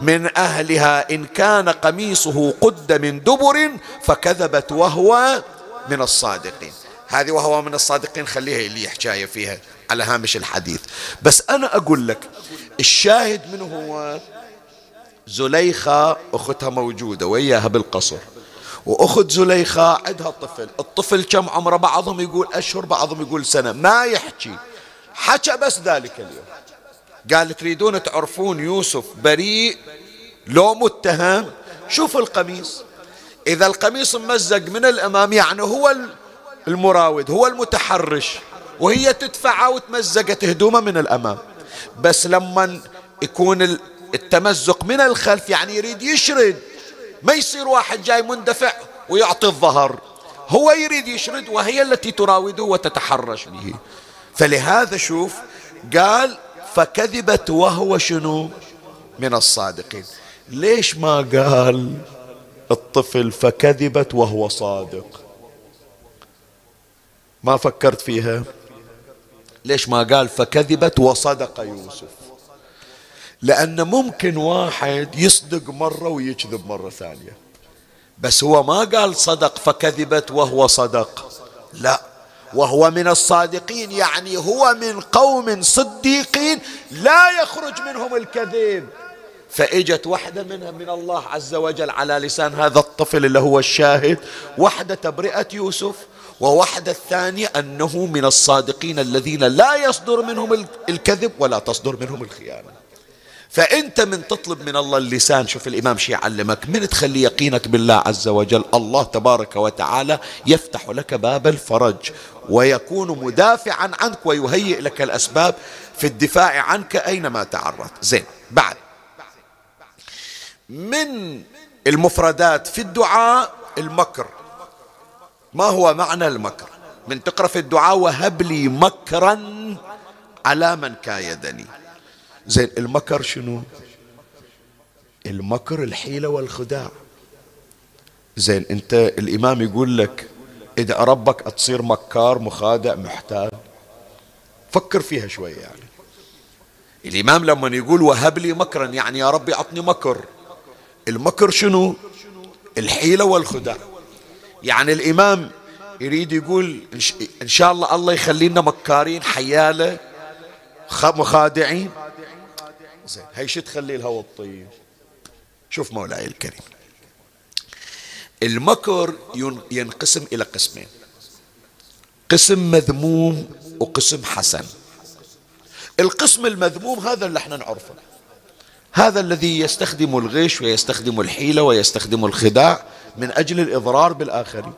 من أهلها إن كان قميصه قد من دبر فكذبت وهو من الصادقين. هذه وهو من الصادقين خليها اللي حكاية فيها على هامش الحديث. بس أنا أقول لك الشاهد منه هو؟ زليخة أختها موجودة وياها بالقصر. وأخت زليخة عندها طفل الطفل كم عمره؟ بعضهم يقول أشهر بعضهم يقول سنة. ما يحكي حكى بس ذلك اليوم. قال تريدون تعرفون يوسف بريء؟ لو متهم؟ شوف القميص. إذا القميص ممزق من الأمام يعني هو المراود هو المتحرش وهي تدفعه وتمزقت هدومه من الأمام. بس لما يكون التمزق من الخلف يعني يريد يشرد. ما يصير واحد جاي مندفع ويعطي الظهر. هو يريد يشرد وهي التي تراوده وتتحرش به. فلهذا شوف قال فكذبت وهو شنو؟ من الصادقين. ليش ما قال الطفل فكذبت وهو صادق ما فكرت فيها؟ ليش ما قال فكذبت وصدق يوسف لأن ممكن واحد يصدق مرة ويكذب مرة ثانية. بس هو ما قال صدق فكذبت وهو صدق. لا وهو من الصادقين يعني هو من قوم صديقين لا يخرج منهم الكذب. فإجت واحدة منها من الله عز وجل على لسان هذا الطفل اللي هو الشاهد واحدة تبرئة يوسف وواحدة الثانية أنه من الصادقين الذين لا يصدر منهم الكذب ولا تصدر منهم الخيانة. فأنت من تطلب من الله اللسان شوف الإمام شي يعلمك من تخلي يقينك بالله عز وجل؟ الله تبارك وتعالى يفتح لك باب الفرج ويكون مدافعا عنك ويهيئ لك الأسباب في الدفاع عنك أينما تعرض زين بعد. من المفردات في الدعاء المكر. ما هو معنى المكر؟ من تقرأ في الدعاء وهب لي مكرا على من كايدني. زين المكر شنو؟ المكر الحيلة والخداع. زين انت الإمام يقول لك ادعى ربك تصير مكار مخادع محتال. فكر فيها شوية يعني. الإمام لما يقول وهب لي مكرا يعني يا ربي أعطني مكر. المكر شنو؟ الحيلة والخداع. يعني الإمام يريد يقول إن شاء الله الله يخلينا مكارين حيالة مخادعين. زين. هي شو تخلي الهوى الطيب شوف مولاي الكريم. المكر ينقسم إلى قسمين. قسم مذموم وقسم حسن. القسم المذموم هذا اللي إحنا نعرفه. هذا الذي يستخدم الغش ويستخدم الحيلة ويستخدم الخداع من أجل الإضرار بالآخرين.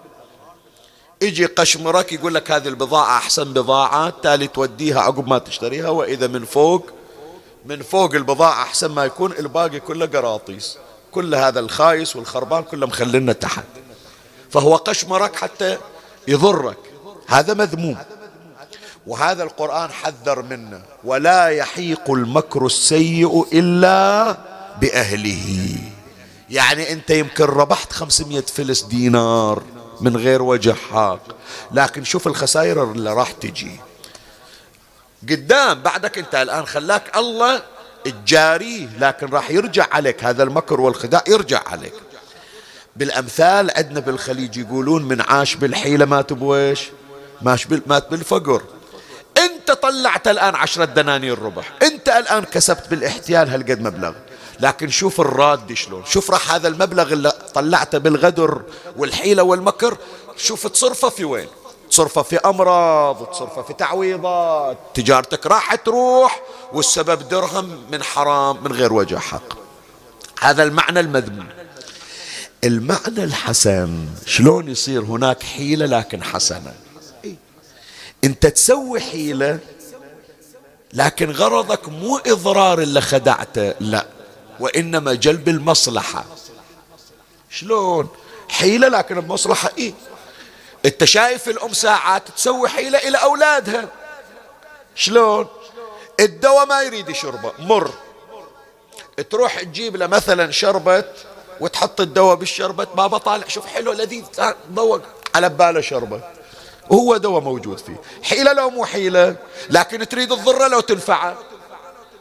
يجي قشمرك يقول لك هذه البضاعة أحسن بضاعة تالي توديها عقب ما تشتريها وإذا من فوق من فوق البضاعة أحسن ما يكون الباقي كله قراطيس. كل هذا الخايس والخربان كله مخلنا تحت. فهو قشمرك حتى يضرك. هذا مذموم. وهذا القرآن حذر منه. ولا يحيق المكر السيء إلا بأهله. يعني أنت يمكن ربحت خمسمية فلس دينار من غير وجه حاق. لكن شوف الخسائر اللي راح تجي. قدام بعدك انت الآن. خلاك الله تجاريه لكن راح يرجع عليك. هذا المكر والخداع يرجع عليك. بالأمثال عندنا بالخليج يقولون من عاش بالحيلة مات بويش ماش مات بالفقر. انت طلعت الآن عشرة دنانير ربح. انت الآن كسبت بالإحتيال هالقد مبلغ. لكن شوف الراد شلون. شوف راح هذا المبلغ اللي طلعته بالغدر والحيلة والمكر. شوف تصرفه في وين. تصرفه في أمراض تصرفه في تعويضات تجارتك راح تروح والسبب درهم من حرام من غير وجه حق. هذا المعنى المذموم. المعنى الحسن شلون يصير هناك حيلة لكن حسنة؟ انت تسوي حيلة لكن غرضك مو إضرار اللي خدعته لا وإنما جلب المصلحة. شلون؟ حيلة لكن بمصلحة إيه؟ انت شايف الام ساعات تسوي حيلة إلى اولادها. شلون؟ الدواء ما يريد يشربه مر. تروح تجيب له مثلا شربت وتحط الدواء بالشربت بابا طالع شوف حلو لذيذ ضوق على باله شربت وهو دواء موجود فيه. حيلة لو مو حيلة لكن تريد تضره لو تنفعه.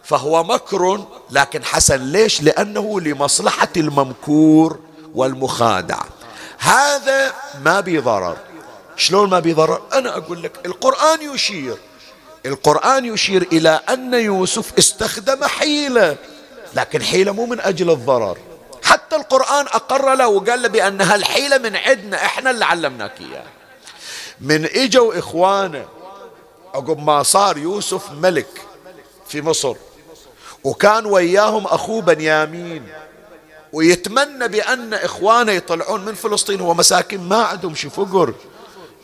فهو مكر لكن حسن ليش؟ لأنه لمصلحة الممكور والمخادع. هذا ما بضرر شلون ما بضرر أنا أقول لك القرآن يشير. القرآن يشير إلى أن يوسف استخدم حيلة لكن حيلة مو من أجل الضرر. حتى القرآن أقر له وقال له بأن هالحيلة من عندنا إحنا اللي علمناك إياها. من إجوا إخوانه عقب ما صار يوسف ملك في مصر وكان وياهم أخوه بنيامين ويتمنى بأن إخوانه يطلعون من فلسطين هو مساكين ما عندهم شي فقر.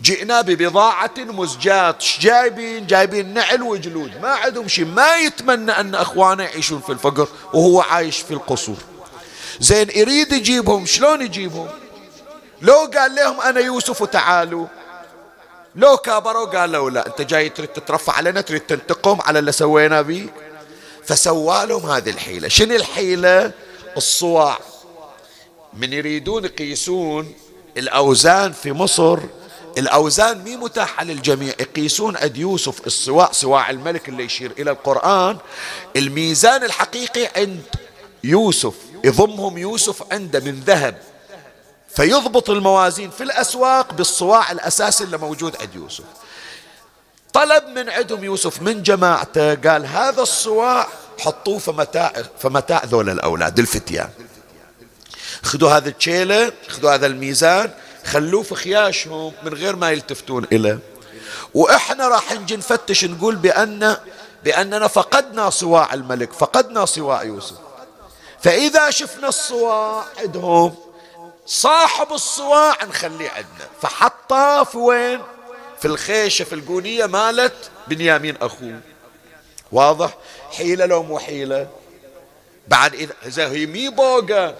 جئنا ببضاعة مزجات جايبين؟ جايبين نعل وجلود. ما عندهم شيء. ما يتمنى أن أخوانه يعيشون في الفقر وهو عايش في القصور. زين يريد يجيبهم. شلون يجيبهم؟ لو قال لهم أنا يوسف وتعالوا. لو كابروا قالوا لا أنت جاي تريد تترفع علينا تريد تنتقم على اللي سوينا بيك فسوى لهم هذه الحيلة. شنو الحيلة؟ الصواع. من يريدون يقيسون الأوزان في مصر الأوزان مي متاحة للجميع. يقيسون عند يوسف الصواع صواع الملك اللي يشير إلى القرآن. الميزان الحقيقي عند يوسف يضمهم يوسف عنده من ذهب. فيضبط الموازين في الأسواق بالصواع الأساسي اللي موجود عند يوسف. طلب من عندهم يوسف من جماعته قال هذا الصواع حطوه في متاع في متاع ذول الأولاد الفتيان. خذوا هذا الشيلة خذوا هذا الميزان. خلوه في خياشهم من غير ما يلتفتون إليه. وإحنا راح نجي نفتش نقول بأن بأننا فقدنا صواع الملك فقدنا صواع يوسف. فإذا شفنا الصواع عندهم صاحب الصواع نخليه عندنا. فحطاه في وين؟ في الخيشة في القونية مالت بنيامين أخوه. واضح؟ حيلة لو مو حيلة. بعد إذا, هي مي بوقة.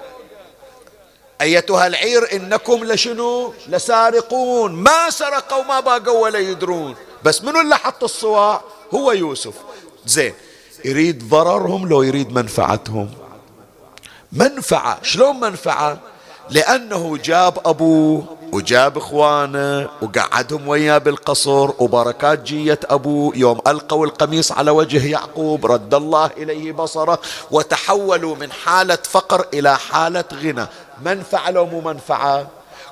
أيتها العير إنكم لشنو؟ لسارقون. ما سرقوا ما باقوا ولا يدرون. بس منو اللي حط الصواع؟ هو يوسف. زين يريد ضررهم لو يريد منفعتهم. منفعة. شلون منفعة؟ لأنه جاب أبوه وجاب إخوانه وقعدهم وياه بالقصر وبركات جية أبوه يوم ألقوا القميص على وجه يعقوب رد الله إليه بصره وتحولوا من حالة فقر إلى حالة غنى. منفعة لو مو منفعة؟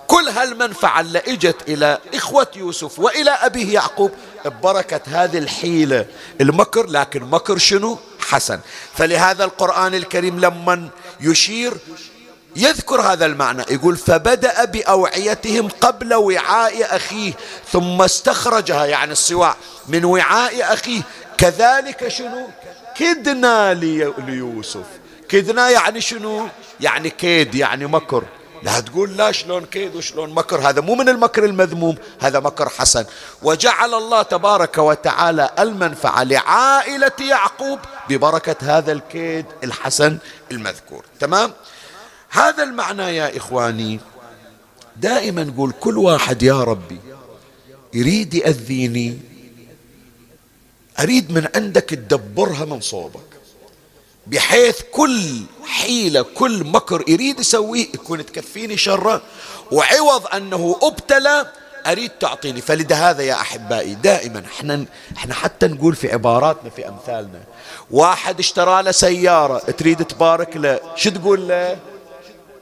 كل هالمنفعة اللي إجت إلى إخوة يوسف وإلى أبيه يعقوب ببركة هذه الحيلة. المكر لكن مكر شنو؟ حسن. فلهذا القرآن الكريم لما يشير يذكر هذا المعنى. يقول فبدأ بأوعيتهم قبل وعاء أخيه ثم استخرجها. يعني الصواع من وعاء أخيه. كذلك شنو؟ كدنا ليوسف. كدنا يعني شنو؟ يعني كيد يعني مكر. لا تقول لا شلون كيد وشلون مكر؟ هذا مو من المكر المذموم هذا مكر حسن. وجعل الله تبارك وتعالى المنفعة لعائلة يعقوب ببركة هذا الكيد الحسن المذكور. تمام؟ هذا المعنى يا إخواني دائما نقول كل واحد يا ربي يريد يأذيني أريد من عندك تدبرها من صوبك بحيث كل حيلة كل مكر يريد يسويه يكون تكفيني شره وعوض أنه أبتلى أريد تعطيني. فلهذا يا أحبائي دائما إحنا إحنا حتى نقول في عباراتنا في أمثالنا واحد اشترى له سيارة تريد تبارك له شو تقول له؟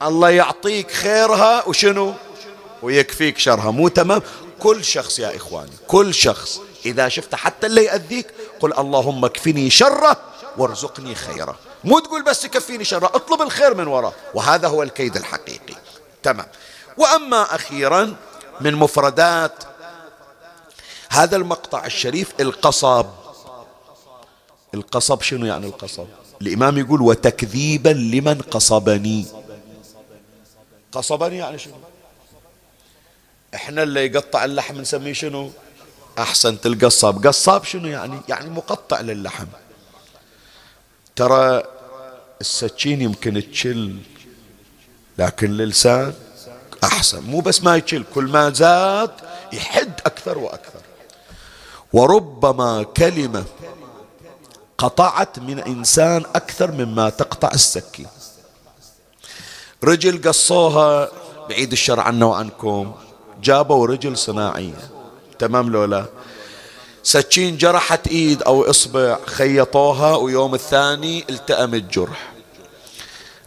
الله يعطيك خيرها وشنو؟ ويكفيك شرها. مو تمام؟ كل شخص يا إخواني كل شخص إذا شفت حتى اللي يأذيك قل اللهم اكفني شره وارزقني خيره. مو تقول بس كفيني شره اطلب الخير من وراه وهذا هو الكيد الحقيقي. تمام. وأما أخيرا من مفردات هذا المقطع الشريف القصب. القصب شنو يعني القصب؟ الإمام يقول وتكذيبا لمن قصبني. قصبني يعني شنو؟ إحنا اللي يقطع اللحم نسميه شنو؟ احسنت القصاب قصاب شنو يعني؟ يعني مقطع للحم. ترى السكين يمكن تشل لكن اللسان أحسن. مو بس ما يشل كل ما زاد يحد أكثر وأكثر. وربما كلمة قطعت من إنسان أكثر مما تقطع السكين. رجل قصوها بعيد الشر عنا وعنكم. جابوا رجل صناعية تمام لولا؟ سكين جرحت إيد أو إصبع خيطوها ويوم الثاني التأم الجرح.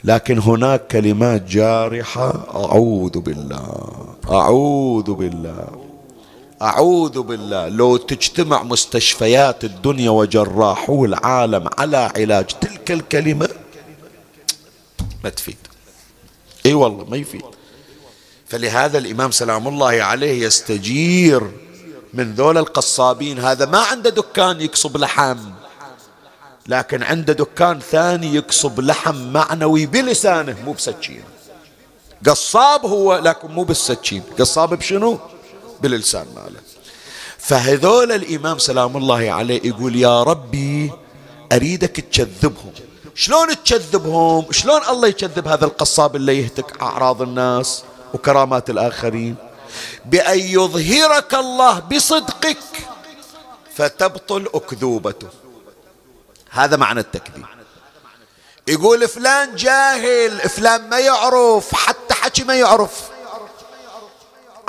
لكن هناك كلمات جارحة. أعوذ بالله. أعوذ بالله. أعوذ بالله. لو تجتمع مستشفيات الدنيا وجراحو العالم على علاج تلك الكلمة ما تفيد. إي والله ما يفيد. فلهذا الإمام سلام الله عليه يستجير من ذول القصابين. هذا ما عنده دكان يقصب لحم لكن عنده دكان ثاني يقصب لحم معنوي بلسانه مو بسكين قصاب هو لكن مو بالسكين قصاب بشنو؟ باللسان ماله. فهذول الإمام سلام الله عليه يقول يا ربي أريدك تكذبهم. شلون تكذبهم؟ شلون الله يكذب هذا القصاب اللي يهتك أعراض الناس وكرامات الآخرين؟ بأن يظهرك الله بصدقك فتبطل أكذوبته. هذا معنى التكذيب. يقول فلان جاهل فلان ما يعرف حتى حكي ما يعرف.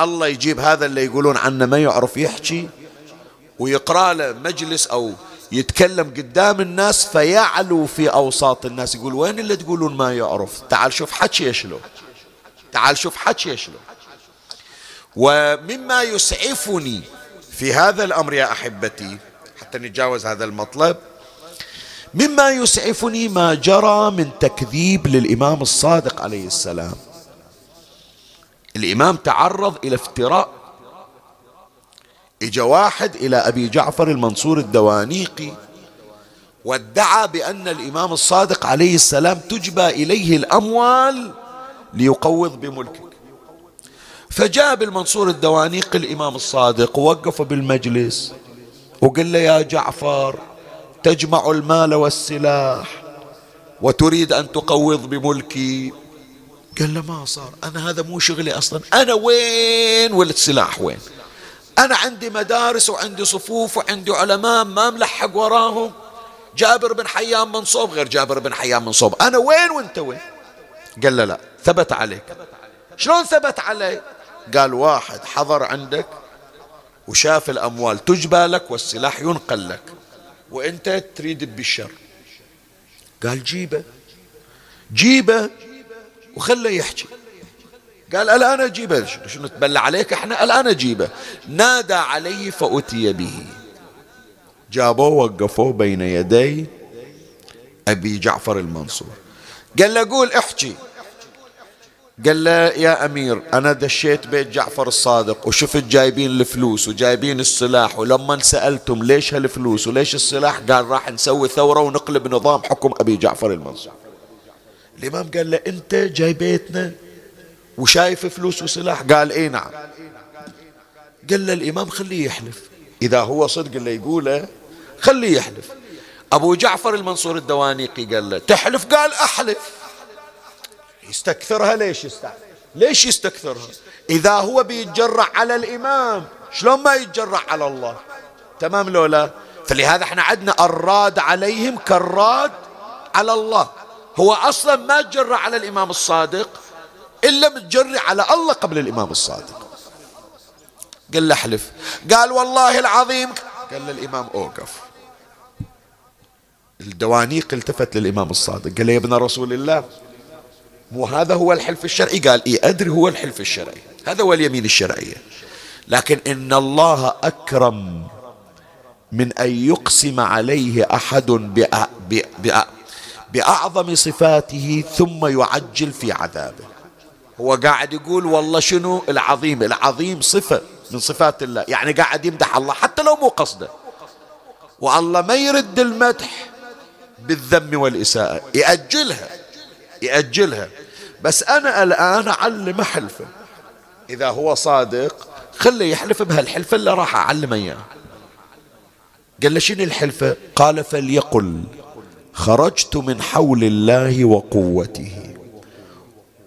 الله يجيب هذا اللي يقولون عنه ما يعرف يحكي ويقرأ له مجلس أو يتكلم قدام الناس فيعلو في أوساط الناس. يقول وين اللي تقولون ما يعرف؟ تعال شوف حكي شلون تعال شوف حكي شلون ومما يسعفني في هذا الأمر يا أحبتي حتى نتجاوز هذا المطلب مما يسعفني ما جرى من تكذيب للإمام الصادق عليه السلام. الإمام تعرض إلى افتراء إجا واحد إلى أبي جعفر المنصور الدوانيقي وادعى بأن الإمام الصادق عليه السلام تجبى إليه الأموال ليقوض بملكك. فجاء المنصور الدوانيقي الإمام الصادق ووقف بالمجلس وقال له يا جعفر تجمع المال والسلاح وتريد أن تقوض بملكي؟ قال له ما صار أنا هذا مو شغلي أصلا أنا وين؟ والسلاح وين؟ أنا عندي مدارس وعندي صفوف وعندي علماء ما ملحق وراهم. جابر بن حيان من صوب غير جابر بن حيان من صوب أنا وين وأنت وين؟ قال له لا ثبت عليك. شلون ثبت علي قال واحد حضر عندك وشاف الأموال تجبى لك والسلاح ينقل لك. وأنت تريد بالشر. قال جيبه. جيبه وخله يحكي قال الآن أجيبه؟ شنو تبلى عليك؟ إحنا الآن أجيبه. نادى عليه فأتي به. جابوه وقفوه بين يدي أبي جعفر المنصور. قال له قول احكي. قال له يا أمير أنا دشيت بيت جعفر الصادق وشفت جايبين الفلوس وجايبين السلاح ولما سألتم ليش هالفلوس وليش السلاح؟ قال راح نسوي ثورة ونقلب نظام حكم أبي جعفر المنصور. الإمام قال له أنت جاي بيتنا؟ وشايف فلوس وسلاح؟ قال اي نعم. قال له الإمام خليه يحلف. إذا هو صدق اللي يقوله خليه يحلف. أبو جعفر المنصور الدوانيقي قال له تحلف؟ قال أحلف. يستكثرها ليش يستعمل ليش يستكثرها؟ إذا هو بيتجرع على الإمام شلون ما يتجرع على الله؟ تمام لولا فلهذا إحنا عندنا الراد عليهم كالراد على الله. هو أصلا ما تجرع على الإمام الصادق إلا متجرع على الله قبل الإمام الصادق. قال له احلف. قال والله العظيم. قال للإمام أوقف. الدوانيق التفت للإمام الصادق. قال له يا ابن رسول الله مو هذا هو الحلف الشرعي؟ قال إيه أدري هو الحلف الشرعي. هذا هو اليمين الشرعية. لكن إن الله أكرم من أن يقسم عليه أحد بأعظم صفاته ثم يعجل في عذابه. هو قاعد يقول والله شنو العظيم العظيم صفة من صفات الله. يعني قاعد يمدح الله حتى لو مو قصده. والله ما يرد المدح بالذم والإساءة. يأجلها يأجلها. بس أنا الآن أعلم حلفه. إذا هو صادق خليه يحلف بهالحلفة اللي راح أعلمه إياه. قال له شنو الحلفة قال فليقل خرجت من حول الله وقوته.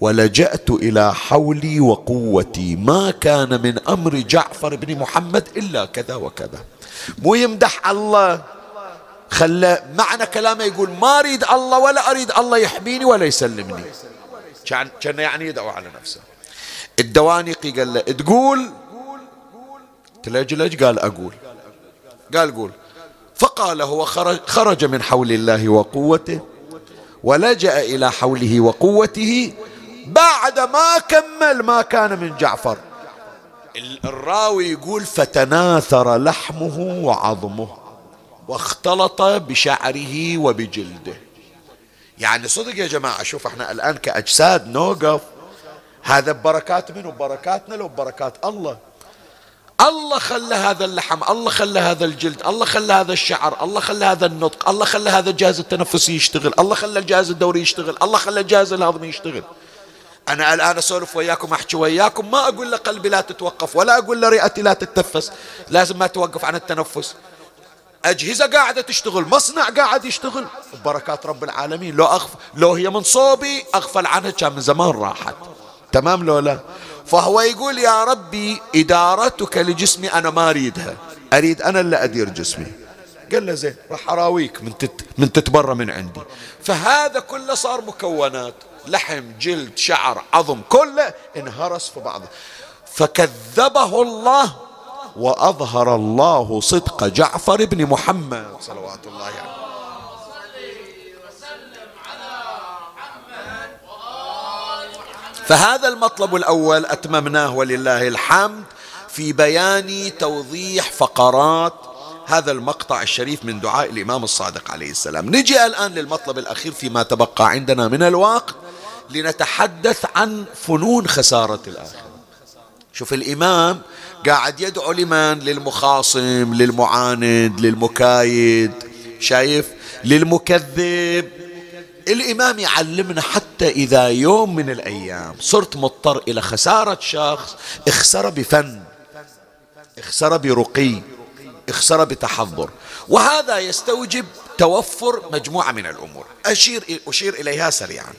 ولجأت إلى حولي وقوتي. ما كان من أمر جعفر بن محمد إلا كذا وكذا. مو يمدح الله. خلى معنى كلامه يقول ما أريد الله ولا أريد الله يحميني ولا يسلمني. كان يعني يدعو على نفسه. الدوانيقي قال له تقول؟ تلجلج قال أقول. قال قول. فقال هو خرج, خرج من حول الله وقوته ولجأ إلى حوله وقوته بعد ما كمل ما كان من جعفر. الراوي يقول فتناثر لحمه وعظمه واختلط بشعره وبجلده. يعني صدق يا جماعة شوف إحنا الآن كأجساد نوقف. هذا ببركات منه؟ ببركاتنا لو ببركات الله. الله خلى هذا اللحم الله خلى هذا الجلد الله خلى هذا الشعر الله خلى هذا النطق الله خلى هذا الجهاز التنفسي يشتغل الله خلى الجهاز الدوري يشتغل الله خلى الجهاز الهضمي يشتغل. أنا الآن أسولف وياكم أحكي وياكم. ما أقول لقلبي لا تتوقف ولا أقول لرئتي لا تتنفس. لازم ما توقف عن التنفس. أجهزة قاعدة تشتغل مصنع قاعد يشتغل. بركات رب العالمين لو أغف لو هي من صوبي أغفل عنها كان من زمان راحت. تمام لو لا؟ فهو يقول يا ربي إدارتك لجسمي أنا ما أريدها. أريد أنا اللي أدير جسمي. قال له زين راح أراويك من, تت من تتبرى من عندي. فهذا كله صار مكونات. لحم جلد شعر عظم كله انهرس في بعضه. فكذبه الله وأظهر الله صدق جعفر بن محمد صلوات الله عليه. يعني. فهذا المطلب الأول أتممناه ولله الحمد في بيان توضيح فقرات هذا المقطع الشريف من دعاء الإمام الصادق عليه السلام. نجي الآن للمطلب الأخير فيما تبقى عندنا من الوقت. لنتحدث عن فنون خسارة الآخرة. شوف الإمام قاعد يدعو لمن؟ للمخاصم للمعاند للمكايد. شايف؟ للمكذب. الإمام يعلمنا حتى إذا يوم من الأيام صرت مضطر إلى خسارة شخص اخسر بفن اخسر برقي اخسر بتحضر. وهذا يستوجب توفر مجموعة من الأمور. أشير أشير إليها سريعا.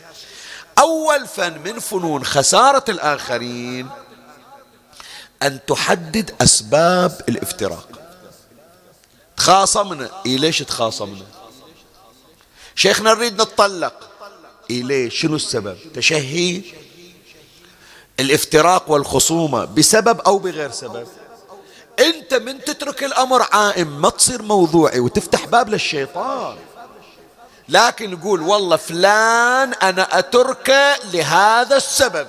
أول فن من فنون خسارة الآخرين أن تحدد أسباب الافتراق. تخاصمنا إيه ليش تخاصمنا شيخنا نريد نتطلق. إيه ليش؟ شنو السبب؟ تشهي؟ الافتراق والخصومة بسبب أو بغير سبب؟ أنت من تترك الأمر عائم ما تصير موضوعي وتفتح باب للشيطان. لكن يقول والله فلان أنا أتركه لهذا السبب.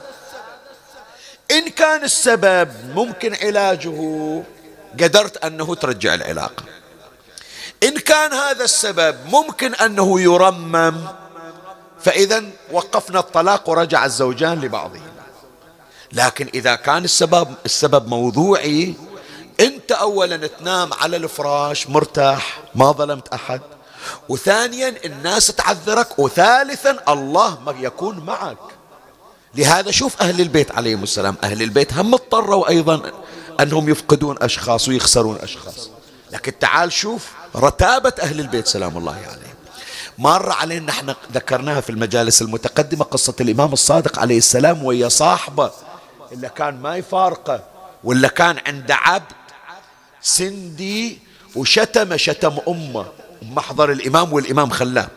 إن كان السبب ممكن علاجه قدرت أنه ترجع العلاقة. إن كان هذا السبب ممكن أنه يرمم فإذا وقفنا الطلاق ورجع الزوجان لبعضهما لكن إذا كان السبب السبب موضوعي أنت أولا تنام على الفراش مرتاح ما ظلمت أحد. وثانيا الناس تعذرك وثالثا الله ما يكون معك. لهذا شوف أهل البيت عليهم السلام. أهل البيت هم اضطروا أيضا أنهم يفقدون أشخاص ويخسرون أشخاص. لكن تعال شوف رتابة أهل البيت سلام الله عليهم. مر علينا إحنا ذكرناها في المجالس المتقدمة قصة الإمام الصادق عليه السلام ويا صاحبة. إلا كان ما يفارقة ولا كان عنده عبد سندي وشتم شتم أمه. محضر الإمام والإمام خلاه.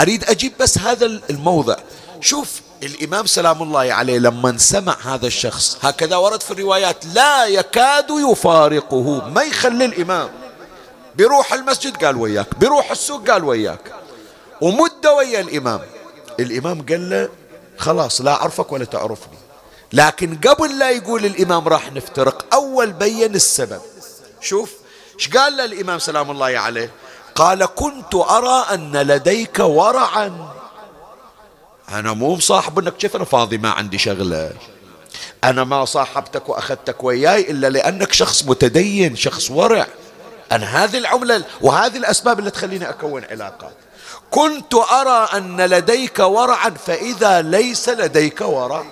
أريد أجيب بس هذا الموضع. شوف الإمام سلام الله عليه لما سمع هذا الشخص هكذا ورد في الروايات لا يكاد يفارقه. ما يخلي الإمام؟ بيروح المسجد قال وياك بيروح السوق قال وياك. ومدة ويا الإمام. الإمام قال له خلاص لا أعرفك ولا تعرفني. لكن قبل لا يقول الإمام راح نفترق أول بين السبب. شوف إيش قال له الإمام سلام الله عليه؟ قال كنت أرى أن لديك ورعا. أنا مو مصاحب أنك كيف أنا فاضي ما عندي شغلة. أنا ما صاحبتك وأخذتك وياي إلا لأنك شخص متدين شخص ورع. أنا هذه العملة وهذه الأسباب اللي تخليني أكون علاقات كنت أرى أن لديك ورعا فإذا ليس لديك ورع.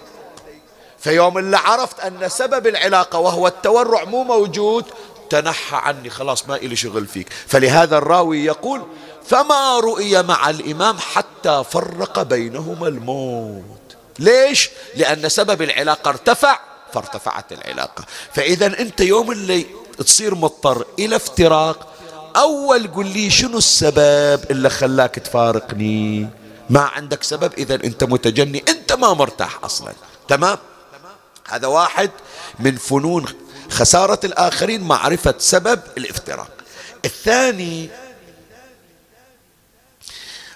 فيوم اللي عرفت أن سبب العلاقة وهو التورع مو موجود تنحى عني خلاص ما إلي شغل فيك. فلهذا الراوي يقول فما رؤي مع الإمام حتى فرق بينهما الموت. ليش؟ لأن سبب العلاقة ارتفع فارتفعت العلاقة. فإذا أنت يوم اللي تصير مضطر إلى افتراق أول قل لي شنو السبب اللي خلاك تفارقني؟ ما عندك سبب؟ إذا أنت متجني أنت ما مرتاح أصلا. تمام؟ هذا واحد من فنون خسارة الآخرين معرفة سبب الافتراق. الثاني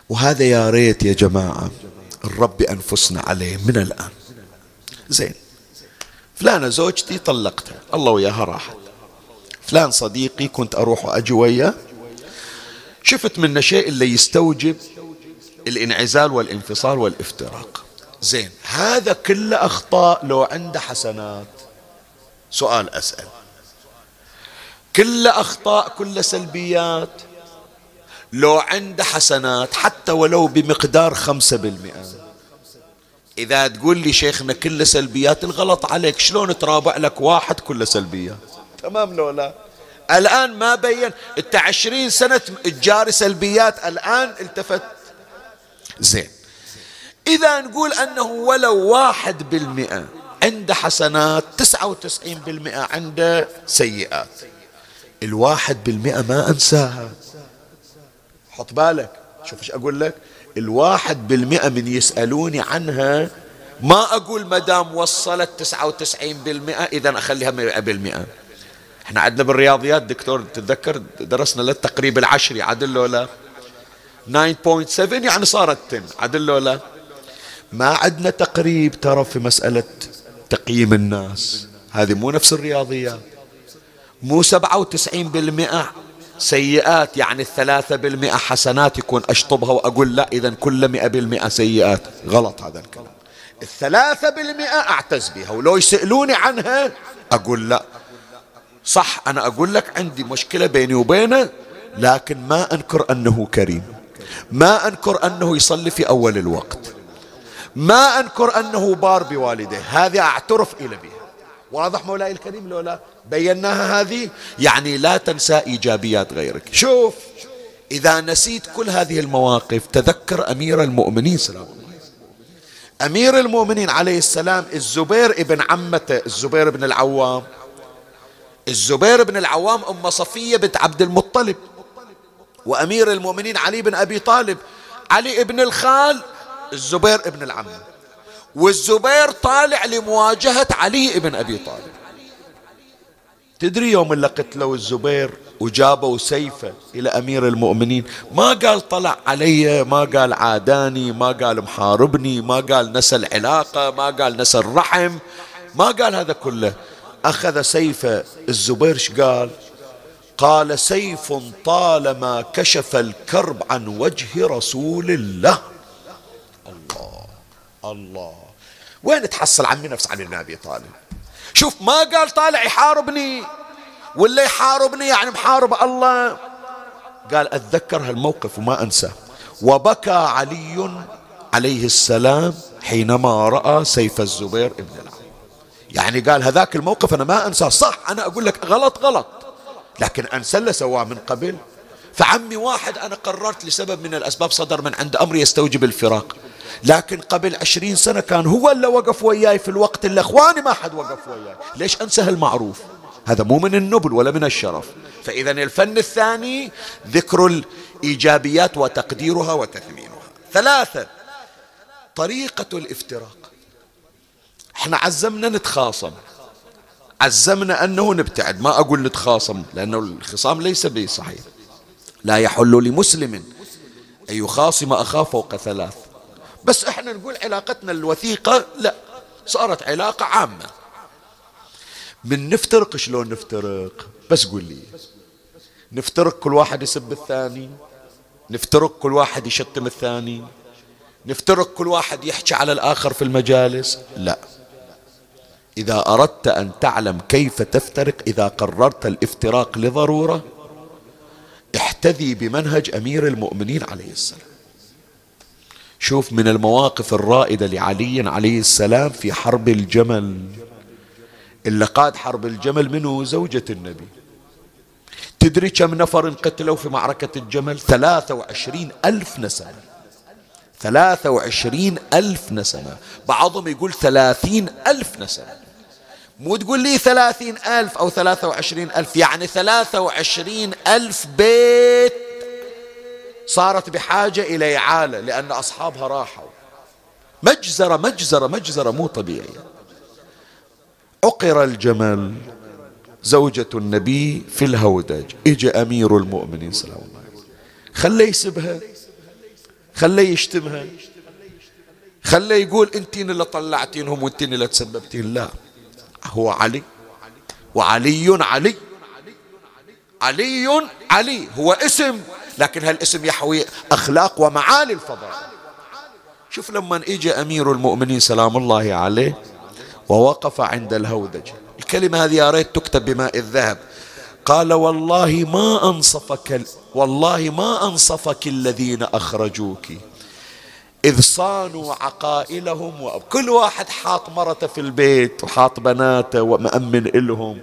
وهذا يا ريت يا جماعة الرب أنفسنا عليه من الآن. زين فلانة زوجتي طلقتها. الله وياها راحت. فلان صديقي كنت أروح وأجي وياه. شفت منه شيء اللي يستوجب الانعزال والانفصال والإفتراق. زين هذا كله أخطاء لو عنده حسنات. سؤال أسأل. كل أخطاء كل سلبيات لو عنده حسنات حتى ولو بمقدار خمسة بالمئة. إذا تقول لي شيخنا كل سلبيات الغلط عليك. شلون ترابع لك واحد كل سلبيات تمام لو لا؟ الآن ما بين أنت عشرين سنة تجاري سلبيات الآن التفت زين. إذا نقول أنه ولو واحد بالمئة عنده حسنات تسعة وتسعين بالمئة عنده سيئات. الواحد بالمئة ما أنساها. حط بالك. شوف إيش أقول لك. الواحد بالمئة من يسألوني عنها ما أقول مدام وصلت تسعة وتسعين بالمئة إذا أخليها مئة بالمئة. إحنا عندنا بالرياضيات دكتور تتذكر؟ درسنا للتقريب العشري عدل ولا؟ 9.7 يعني صارت 10 عدل ولا؟ ما عندنا تقريب ترى في مسألة تقييم الناس. هذه مو نفس الرياضيات مو 97% سيئات يعني الثلاثة بالمئة حسنات يكون أشطبها وأقول لا إذا كل مئة بالمئة سيئات. غلط هذا الكلام. الثلاثة بالمئة أعتز بها ولو يسألوني عنها أقول لا. صح أنا أقول لك عندي مشكلة بيني وبينه لكن ما أنكر أنه كريم. ما أنكر أنه يصلي في أول الوقت. ما أنكر أنه بار بوالديه هذه أعترف إلى بها. واضح مولاي الكريم لو لا؟ بيناها هذه؟ يعني لا تنسى إيجابيات غيرك. شوف إذا نسيت كل هذه المواقف تذكر أمير المؤمنين سلام أمير المؤمنين عليه السلام الزبير ابن عمته الزبير بن العوام. الزبير بن العوام أم صفية بنت عبد المطلب. وأمير المؤمنين علي بن أبي طالب. علي ابن الخال الزبير ابن العم والزبير طالع لمواجهة علي ابن أبي طالب. تدري يوم اللي قتلوا الزبير وجابوا سيفه إلى أمير المؤمنين ما قال طلع علي ما قال عاداني ما قال محاربني ما قال نسى العلاقة ما قال نسى الرحم ما قال هذا كله. أخذ سيف الزبير قال؟ قال سيف طالما كشف الكرب عن وجه رسول الله. الله الله. وين تحصل عمي نفس علي بن أبي طالب؟ شوف ما قال طالع يحاربني ولا يحاربني يعني محارب الله. قال أتذكر هالموقف وما انساه وبكى علي عليه السلام حينما رأى سيف الزبير ابن العم. يعني قال هذاك الموقف أنا ما أنساه. صح أنا أقول لك غلط غلط. لكن أنسى اللي سواه من قبل. فعمي واحد أنا قررت لسبب من الأسباب صدر من عند أمر يستوجب الفراق. لكن قبل عشرين سنة كان هو اللي وقف وياي في الوقت اللي أخواني ما حد وقف وياي. ليش أنسى المعروف هذا مو من النبل ولا من الشرف. فإذا الفن الثاني ذكر الإيجابيات وتقديرها وتثمينها. ثلاثة طريقة الافتراق. إحنا عزمنا نتخاصم. عزمنا أنه نبتعد. ما أقول نتخاصم لأنه الخصام ليس بصحيح. لا يحل لمسلم أن يخاصم أخاه فوق ثلاث. بس إحنا نقول علاقتنا الوثيقة لا صارت علاقة عامة. من نفترق شلون نفترق؟ بس قول لي. نفترق كل واحد يسب الثاني؟ نفترق كل واحد يشتم الثاني؟ نفترق كل واحد يحكي على الآخر في المجالس؟ لا. إذا أردت أن تعلم كيف تفترق إذا قررت الافتراق لضرورة احتذي بمنهج أمير المؤمنين عليه السلام. شوف من المواقف الرائدة لعلي عليه السلام في حرب الجمل. اللي قاد حرب الجمل منه زوجة النبي. تدري كم نفر انقتلوا في معركة الجمل؟ ثلاثة وعشرين ألف نسمة. ثلاثة وعشرين ألف نسمة. بعضهم يقول ثلاثين ألف نسمة. مو تقول لي ثلاثين ألف أو ثلاثة وعشرين ألف يعني ثلاثة وعشرين ألف بيت صارت بحاجة إلى إعالة لأن أصحابها راحوا. مجزرة مجزرة مجزرة مو طبيعية. عقر الجمل زوجة النبي في الهودج. اجى أمير المؤمنين سلام الله عليه خليه يسبها خليه يشتمها خليه يقول إنتين اللي طلعتينهم وإنتين اللي تسببتين. لا هو علي وعلي علي علي علي هو اسم. لكن هالاسم يحوي أخلاق ومعالي الفضائل. شوف لما اجى أمير المؤمنين سلام الله عليه ووقف عند الهودج. الكلمة هذه يا ريت تكتب بماء الذهب. قال والله ما أنصفك والله ما أنصفك الذين أخرجوك. إذ صانوا عقائلهم وكل واحد حاط مرته في البيت وحاط بناته ومأمن إلهم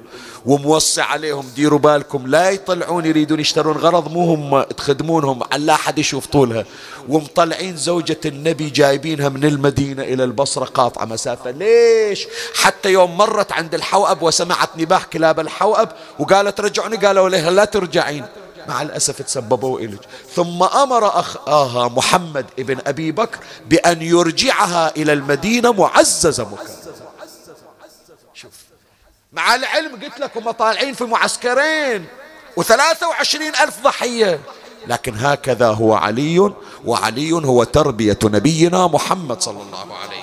وموصي عليهم ديروا بالكم لا يطلعون يريدون يشترون غرض مو هم تخدمونهم على أحد يشوف طولها. ومطلعين زوجة النبي جايبينها من المدينة إلى البصرة قاطعة مسافة. ليش؟ حتى يوم مرت عند الحوأب وسمعت نباح كلاب الحوأب وقالت رجعوني. قالوا لها لا ترجعين. مع الأسف تسببوا إليك ثم أمر أخاها محمد ابن أبي بكر بأن يرجعها إلى المدينة معززة مكرمة شوف مع العلم قلت لكم طالعين في معسكرين وثلاثة وعشرين ألف ضحية. لكن هكذا هو علي وعلي هو تربية نبينا محمد صلى الله عليه وسلم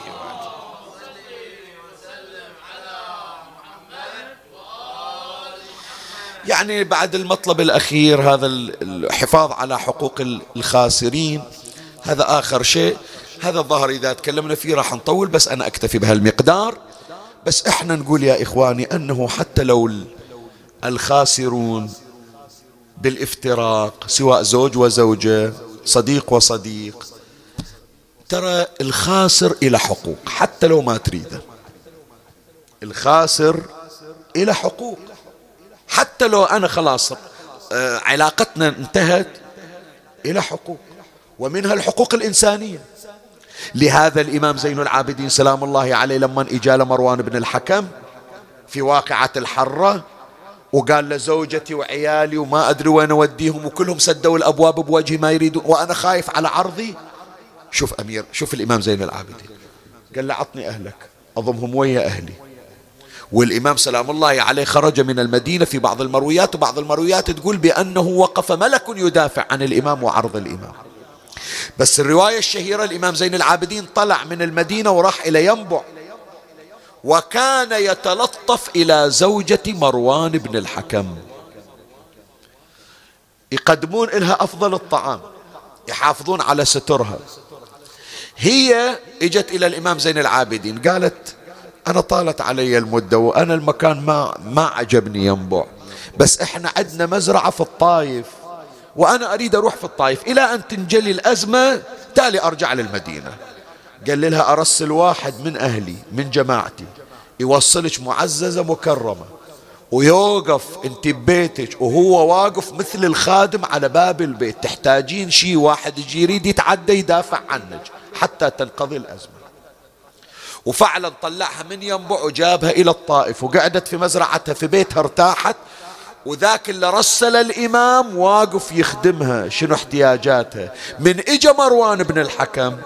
يعني بعد المطلب الأخير هذا الحفاظ على حقوق الخاسرين هذا آخر شيء. هذا الظهر إذا تكلمنا فيه راح نطول بس أنا أكتفي بهالمقدار. بس إحنا نقول يا إخواني أنه حتى لو الخاسرون بالإفتراق سواء زوج وزوجة صديق وصديق ترى الخاسر إلى حقوق حتى لو ما تريده. الخاسر إلى حقوق. حتى لو أنا خلاص آه، علاقتنا انتهت إلى حقوق ومنها الحقوق الإنسانية. لهذا الإمام زين العابدين سلام الله عليه لما إجا مروان بن الحكم في واقعة الحرة وقال لزوجتي وعيالي وما أدري وين أوديهم وكلهم سدوا الأبواب بوجهي ما يريدون وأنا خايف على عرضي. شوف أمير شوف الإمام زين العابدين. قال له عطني أهلك أضمهم ويا أهلي. والإمام سلام الله عليه خرج من المدينة في بعض المرويات وبعض المرويات تقول بأنه وقف ملك يدافع عن الإمام وعرض الإمام. بس الرواية الشهيرة الإمام زين العابدين طلع من المدينة وراح إلى ينبع وكان يتلطف إلى زوجة مروان بن الحكم. يقدمون لها أفضل الطعام يحافظون على سترها. هي إجت إلى الإمام زين العابدين قالت أنا طالت علي المدة وأنا المكان ما ما عجبني ينبع. بس إحنا عندنا مزرعة في الطايف وأنا أريد أروح في الطايف. إلى أن تنجلي الأزمة تالي أرجع للمدينة. قال لها أرسل واحد من أهلي من جماعتي يوصلك معززة مكرمة. ويوقف انت ببيتك وهو واقف مثل الخادم على باب البيت. تحتاجين شيء واحد يجي يريد يتعدى يدافع عنك حتى تنقضي الأزمة. وفعلا طلعها من ينبع وجابها إلى الطائف وقعدت في مزرعتها في بيتها ارتاحت. وذاك اللي رسل الإمام واقف يخدمها شنو احتياجاتها من إجا مروان بن الحكم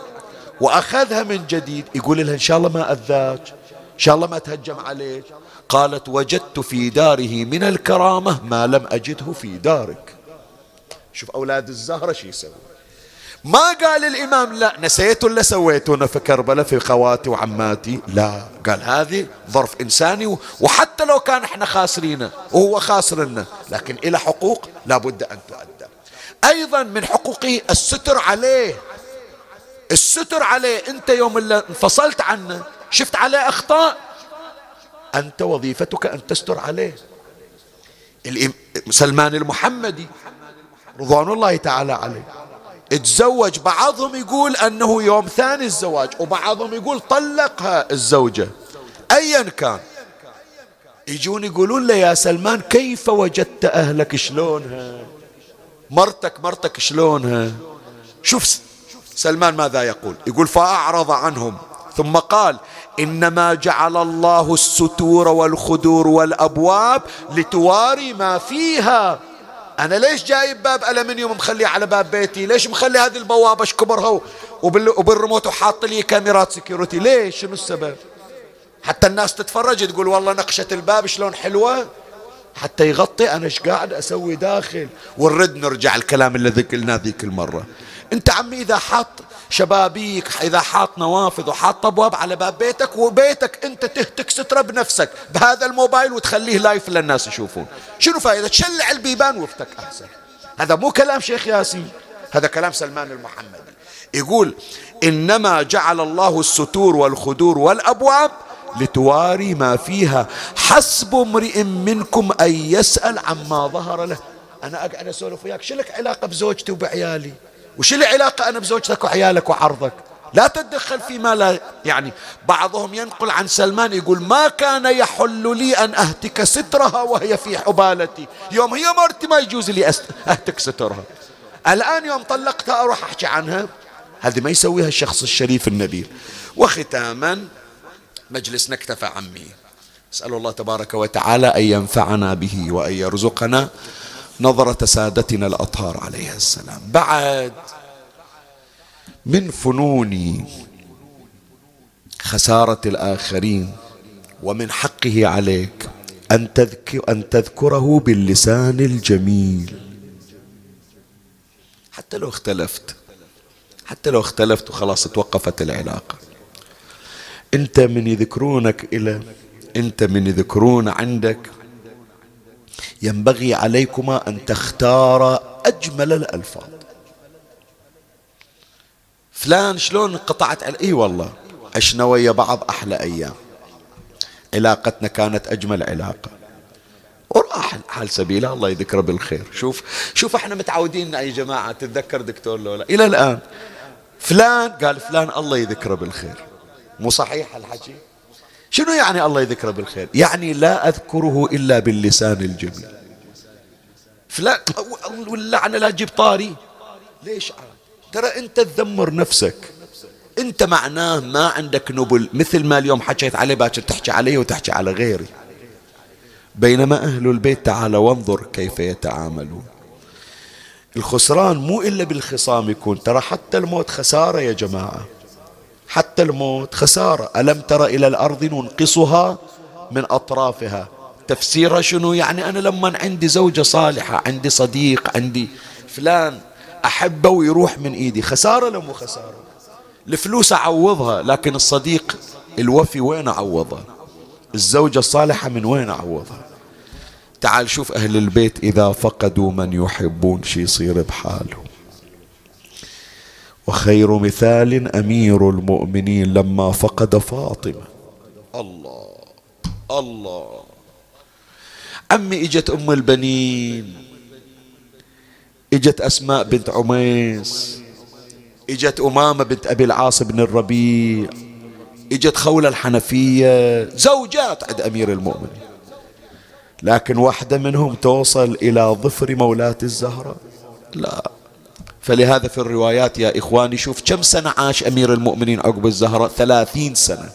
وأخذها من جديد يقول لها إن شاء الله ما أذاك إن شاء الله ما تهجم عليك. قالت وجدت في داره من الكرامة ما لم أجده في دارك. شوف أولاد الزهرة شو يسوي ما قال الإمام لا نسيت ولا سويتونا في كربلاء في خواتي وعماتي؟ لا. قال هذه ظرف إنساني وحتى لو كان إحنا خاسرين وهو خاسرنا لكن إلى حقوق لابد أن تؤدى أيضا من حقوقه الستر عليه. الستر عليه. أنت يوم اللي انفصلت عنه شفت عليه أخطاء؟ أنت وظيفتك أن تستر عليه. سلمان المحمدي رضوان الله تعالى عليه. تزوج بعضهم يقول أنه يوم ثاني الزواج وبعضهم يقول طلقها الزوجة. أيا كان. يجون يقولون له يا سلمان كيف وجدت أهلك شلونها؟ مرتك مرتك شلونها؟ شوف سلمان ماذا يقول؟ يقول فأعرض عنهم. ثم قال إنما جعل الله الستور والخدور والأبواب لتواري ما فيها. أنا ليش جايب باب ألمنيوم مخليه على باب بيتي؟ ليش مخلي هذه البوابة اشكبرها وبالريموت وحاط لي كاميرات security ليش؟ شنو السبب؟ حتى الناس تتفرج تقول والله نقشة الباب شلون حلوة؟ حتى يغطي أنا إيش قاعد أسوي داخل. ونرد نرجع الكلام الذي قلناه ذيك المرة. أنت عمي إذا حاط شبابيك إذا حاط نوافذ وحاط أبواب على باب بيتك وبيتك أنت تهتك سترك بنفسك بهذا الموبايل وتخليه live للناس يشوفون. شنو فائدة تشلع البيبان وافتك أحسن. هذا مو كلام شيخ ياسين هذا كلام سلمان المحمدي. يقول إنما جعل الله الستور والخدور والأبواب لتواري ما فيها. حسب امرئ منكم أن يسأل عما ظهر له. أنا أقعد أسولف وياك. شو لك علاقة بزوجتي وبعيالي؟ وش لي علاقة أنا بزوجتك وعيالك وعرضك؟ لا تتدخل فيما لا يعني بعضهم ينقل عن سلمان يقول ما كان يحل لي أن أهتك سترها وهي في حبالتي. يوم هي مرتي ما يجوز لي أهتك سترها. الآن يوم طلقتها أروح أحكي عنها. هذه ما يسويها الشخص الشريف النبيل. وختاما مجلسنا اكتفى عمي. أسأل الله تبارك وتعالى أن ينفعنا به وأن يرزقنا. نظرة سادتنا الأطهار عليه السلام. بعد من فنون خسارة الآخرين ومن حقه عليك أن, تذكر أن تذكره باللسان الجميل. حتى لو اختلفت حتى لو اختلفت وخلاص توقفت العلاقة. إنت من يذكرونك إلى إنت من يذكرون عندك ينبغي عليكما أن تختار أجمل الألفاظ. فلان شلون قطعت إي والله عشنا ويا بعض أحلى أيام. علاقتنا كانت أجمل علاقة. وراح حال سبيله الله يذكره بالخير. شوف شوف إحنا متعودين يا جماعة تتذكر دكتور لولا. إلى الآن فلان قال فلان الله يذكره بالخير. مو صحيح الحكي؟ شنو يعني الله يذكره بالخير؟ يعني لا أذكره إلا باللسان الجميل. فلان واللعنة لا تجيب طاري. ليش عاد؟ ترى أنت تذمر نفسك. أنت معناه ما عندك نبل. مثل ما اليوم حكيت عليه باكر تحكي علي وتحكي على غيري. بينما أهل البيت تعال وانظر كيف يتعاملون. الخسران مو إلا بالخصام يكون. ترى حتى الموت خسارة يا جماعة. حتى الموت خسارة. ألم تر إلى الأرض ننقصها من أطرافها؟ تفسيرها شنو؟ يعني أنا لما عندي زوجة صالحة عندي صديق عندي فلان أحبه ويروح من إيدي. خسارة لو مو خسارة؟ الفلوس أعوضها لكن الصديق الوفي وين أعوضها الزوجة الصالحة من وين أعوضها؟ تعال شوف أهل البيت إذا فقدوا من يحبون شي يصير بحالهم وخير مثال أمير المؤمنين لما فقد فاطمة. الله الله. عمي إجت أم البنين إجت أسماء بنت عميس إجت أمامة بنت أبي العاص بن الربيع إجت خولة الحنفية زوجات عند أمير المؤمنين. لكن واحدة منهم توصل إلى ظفر مولاة الزهراء لا. فلهذا في الروايات يا إخواني شوف كم سنة عاش أمير المؤمنين عقب الزهراء؟ ثلاثين سنة.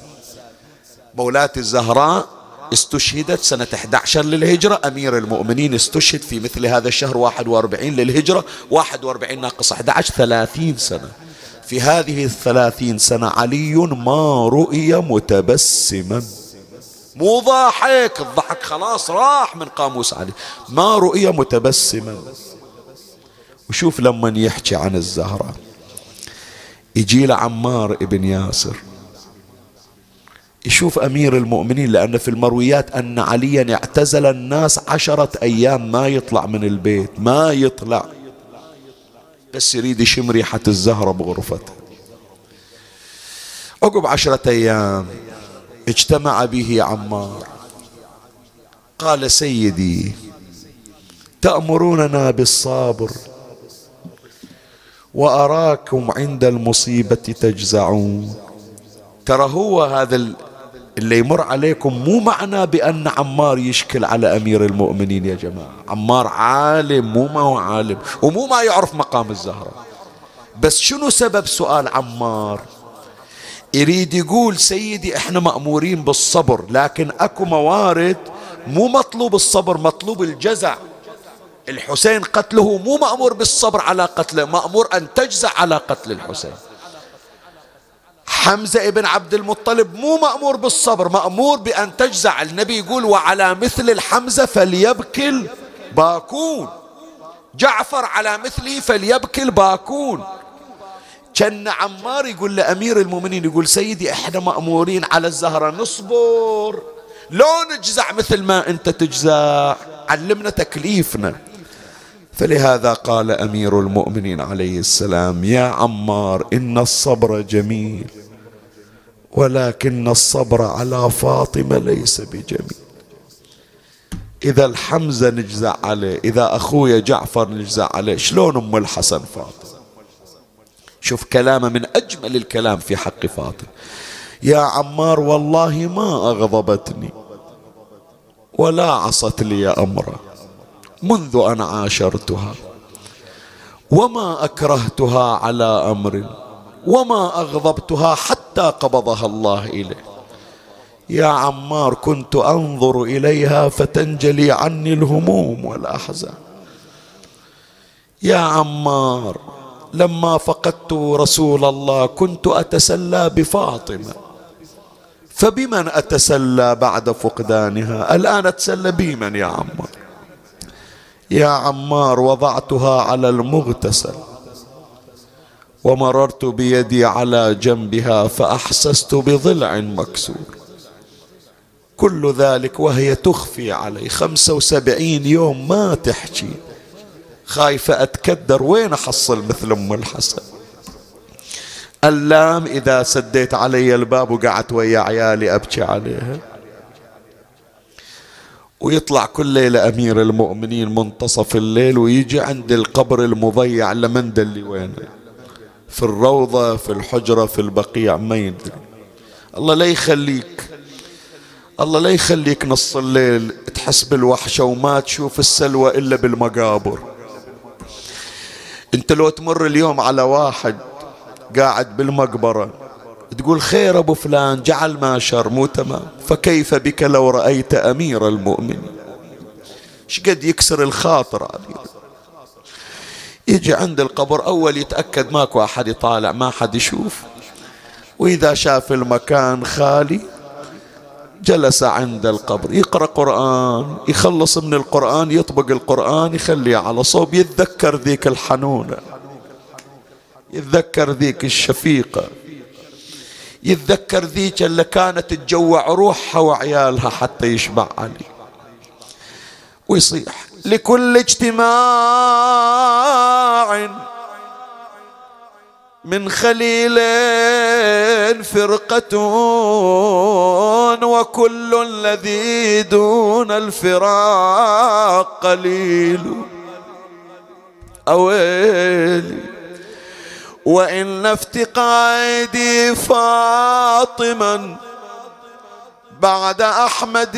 مولاة الزهراء استشهدت سنة 11 للهجرة. أمير المؤمنين استشهد في مثل هذا الشهر 41 للهجرة. 41 ناقص 11 30 سنة. في هذه الثلاثين سنة علي ما رؤي متبسما. مو ضاحك؟ الضحك خلاص راح من قاموس علي. ما رؤي متبسما. وشوف لما يحكي عن الزهرة. يجي له عمار ابن ياسر. يشوف أمير المؤمنين لأن في المرويات أن عليا اعتزل الناس عشرة أيام ما يطلع من البيت ما يطلع. بس يريد يشم ريحة الزهرة بغرفته. عقب عشرة أيام اجتمع به عمار. قال سيدي تأمروننا بالصبر وأراكم عند المصيبة تجزعون. ترى هو هذا اللي يمر عليكم مو معنى بأن عمار يشكل على أمير المؤمنين يا جماعة. عمار عالم مو ما هو عالم ومو ما يعرف مقام الزهرة. بس شنو سبب سؤال عمار؟ يريد يقول سيدي إحنا مأمورين بالصبر لكن أكو موارد مو مطلوب الصبر مطلوب الجزع. الحسين قتله مو مأمور بالصبر على قتله مأمور أن تجزع على قتل الحسين. حمزة ابن عبد المطلب مو مأمور بالصبر مأمور بأن تجزع. النبي يقول وعلى مثل الحمزة فليبكي الباكون جعفر على مثله فليبكي الباكون كان عمار يقول لأمير المؤمنين يقول سيدي إحنا مأمورين على الزهرة نصبر. لو نجزع مثل ما أنت تجزع علمنا تكليفنا. فلهذا قال أمير المؤمنين عليه السلام يا عمار إن الصبر جميل ولكن الصبر على فاطمة ليس بجميل. إذا الحمزة نجزع عليه إذا أخويا جعفر نجزع عليه شلون أم الحسن فاطمة؟ شوف كلامه من أجمل الكلام في حق فاطمة. يا عمار والله ما أغضبتني ولا عصت لي أمرا. منذ أن عاشرتها. وما أكرهتها على أمر وما أغضبتها حتى قبضها الله إليه. يا عمار كنت أنظر إليها فتنجلي عني الهموم والأحزان. يا عمار لما فقدت رسول الله كنت أتسلى بفاطمة. فبمن أتسلى بعد فقدانها؟ الآن أتسلى بمن يا عمار؟ يا عمار وضعتها على المغتسل. ومررت بيدي على جنبها فأحسست بضلع مكسور. كل ذلك وهي تخفي علي. خمسة وسبعين يوم ما تحكي خايفة أتكدر وين أحصل مثل أم الحسن؟ اللام إذا سديت علي الباب وقعدت ويا عيالي أبكي عليها. ويطلع كل ليلة أمير المؤمنين منتصف الليل ويجي عند القبر المضيع لمن دلي وينه؟ في الروضة في الحجرة في البقيع ما يدري. الله لا يخليك الله لا يخليك نص الليل تحس بالوحشة وما تشوف السلوى إلا بالمقابر. أنت لو تمر اليوم على واحد قاعد بالمقبرة تقول خير أبو فلان جعل ما شر مو تمام. فكيف بك لو رأيت أمير المؤمنين؟ شقد يكسر الخاطر يجي عند القبر أول يتأكد ماكو أحد يطالع ما حد يشوف. وإذا شاف المكان خالي جلس عند القبر يقرأ قرآن يخلص من القرآن يطبق القرآن يخليه على صوب يتذكر ذيك الحنونة يتذكر ذيك الشفيقة. يتذكر ذيك اللي كانت تجوع روحها وعيالها حتى يشبع علي. ويصيح لكل اجتماع من خليل فرقة وكل الذي دون الفراق قليل. أويلي. وإن افتقادي فاطما بعد أحمد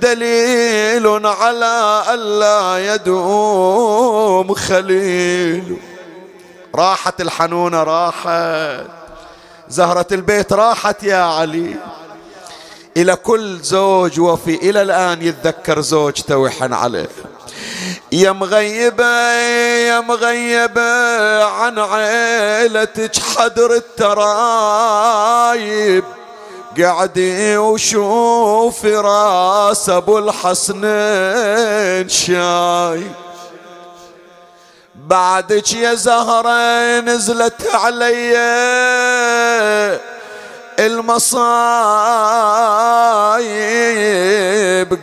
دليل على ألا يدوم خليل. راحت الحنونة راحت. زهرة البيت راحت يا علي. إلى كل زوج وفي إلى الآن يتذكر زوجته ويحن عليه. يا مغيبة يا مغيبة عن عيلتك حدر الترايب. قعدي وشوفي راس أبو الحسنين شاي بعدك يا زهرة نزلت علي. المصايب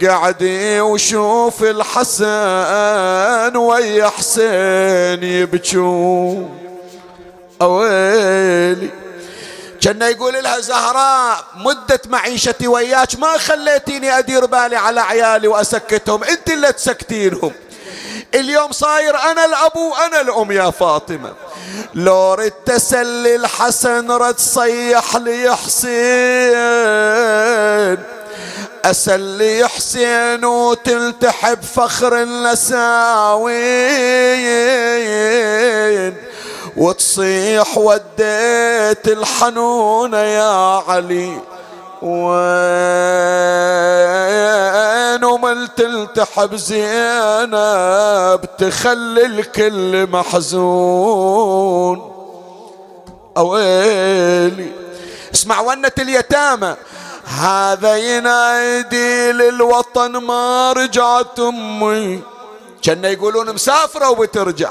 قعدي وشوف الحسن ويا حسين يبكون. اويلي كان يقول لها زهراء مدة معيشتي وياك ما خليتيني أدير بالي على عيالي وأسكتهم أنت اللي تسكتينهم. اليوم صاير أنا الأبو وأنا الأم يا فاطمة. لو رد تسلي الحسن رد صيح لي حسين. أسلي حسين وتلتحب فخر النساوين. وتصيح وديت الحنونة يا علي. وين وملت يلتحب زينب تخلي الكل محزون. أويلي اسمع ونة اليتامى. هذا ينادي للوطن ما رجعت أمي. كأن يقولون مسافرة وبترجع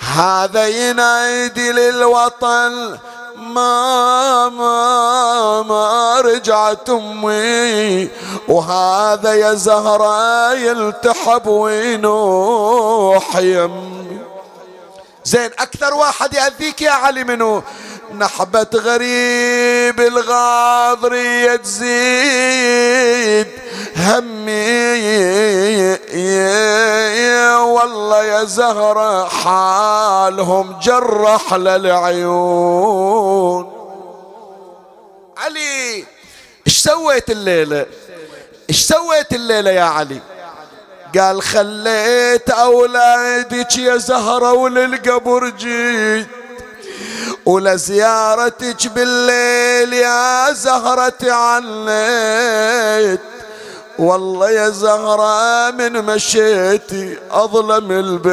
هذا ينادي للوطن ما ما ما رجعت أمي. وهذا يا زهرة يلتحب وينوح يمي زين أكثر واحد يأذيك يا علي منو؟ نحبة غريب الغاضرية تزيد همي والله يا زهرة حالهم جرح للعيون. علي إيش سويت الليلة؟ إيش سويت الليلة يا علي؟ قال خليت أولادك يا زهرة وللقبر جيت. ولزيارتك بالليل يا زهرة عنيت والله يا زهرة من مشيتي أظلم البيت.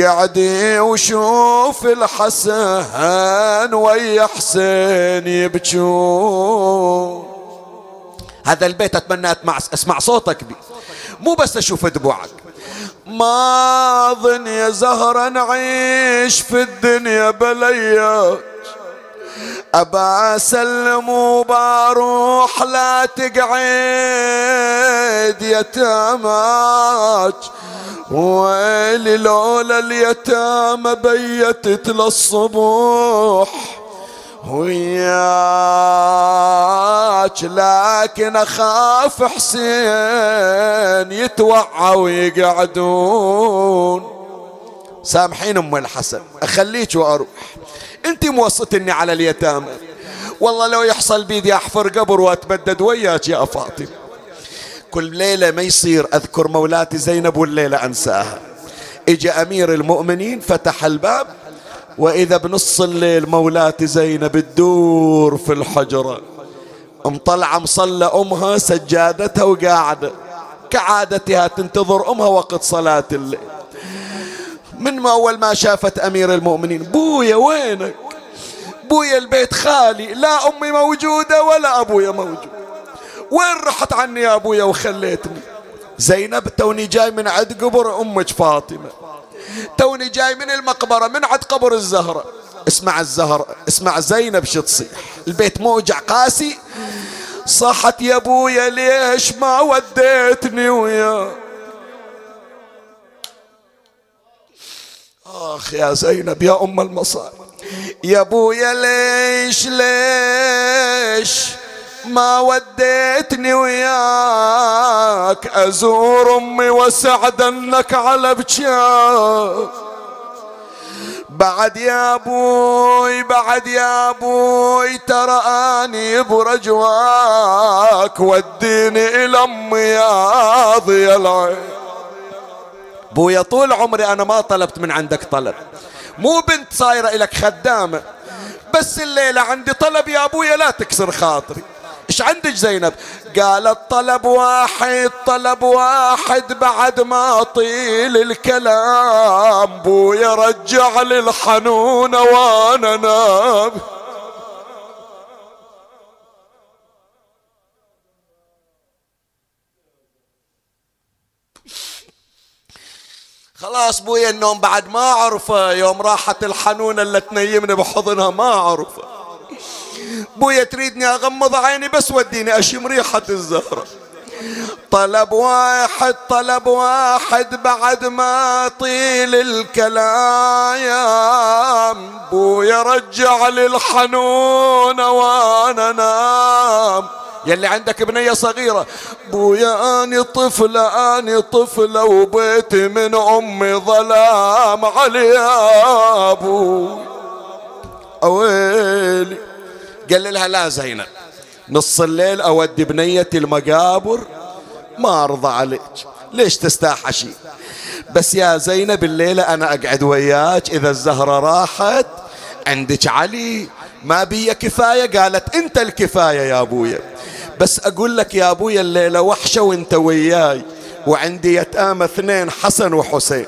قعدي وشوف الحسن ويا حسين يبكون. هذا البيت أتمنى أسمع صوتك بي مو بس أشوف دموعك ما أظن يا زهرة نعيش في الدنيا بليات أبا أسلم وبروح لا تقعد يتاماك. ويلي لولا اليتامى بيتت للصبح وياك لكن أخاف حسين يتوعى ويقعدون. سامحين أم الحسن أخليك وأروح. أنت موسطني على اليتامى. والله لو يحصل بيدي أحفر قبر واتبدد وياك يا فاطمة. كل ليلة ما يصير أذكر مولاتي زينب والليلة أنساها. اجى أمير المؤمنين فتح الباب. وإذا بنص الليل مولاتي زينب تدور في الحجره مطلعه مصلى أمها سجادتها وقاعدة. كعادتها تنتظر أمها وقت صلاة الليل. من ما أول ما شافت أمير المؤمنين بويا وينك؟ بويا البيت خالي لا أمي موجودة ولا أبويا موجود. وين رحت عني يا أبويا وخليتني؟ زينب توني جاي من عند قبر أمك فاطمة. توني جاي من المقبرة من عند قبر الزهرة اسمع الزهرة اسمع زينب شو تصيح. البيت موجع قاسي. صحت يا أبويا ليش ما وديتني وياك آخ يا زينب يا أم المصائب. يا أبويا ليش ليش؟ ما وديتني وياك. أزور أمي وسعد أنك على بجاك بعد يا أبوي بعد يا أبوي ترى أني برجواك. وديني إلى أمي يا العين. بويا طول عمري أنا ما طلبت من عندك طلب. مو بنت صايرة إلك خدامة بس الليلة عندي طلب يا أبويا لا تكسر خاطري. إيش عندك زينب؟ قالت طلب واحد طلب واحد بعد ما طيل الكلام. بويا رجع لي الحنون وأنا نام خلاص بويا النوم بعد ما اعرفه يوم راحت الحنونة اللي تنيمني بحضنها ما اعرفه بويا تريدني أغمض عيني بس وديني أشم ريحة الزهرة طلب واحد طلب واحد بعد ما طيل الكلام. بويا رجع لي الحنون وأنا نام. يلي عندك بنية صغيرة. بويا أني طفلة أني طفلة وبيتي من أمي ظلام علي يا أبو أويلي. قال لها لا زينب نص الليل أودي بنيتي المقابر ما أرضى عليك ليش تستاحشي؟ بس يا زينب الليلة أنا أقعد وياك إذا الزهرة راحت عندك علي. ما بي كفاية؟ قالت أنت الكفاية يا أبويا. بس أقول لك يا أبويا الليلة وحشة وأنت وياي وعندي يتامى اثنين حسن وحسين.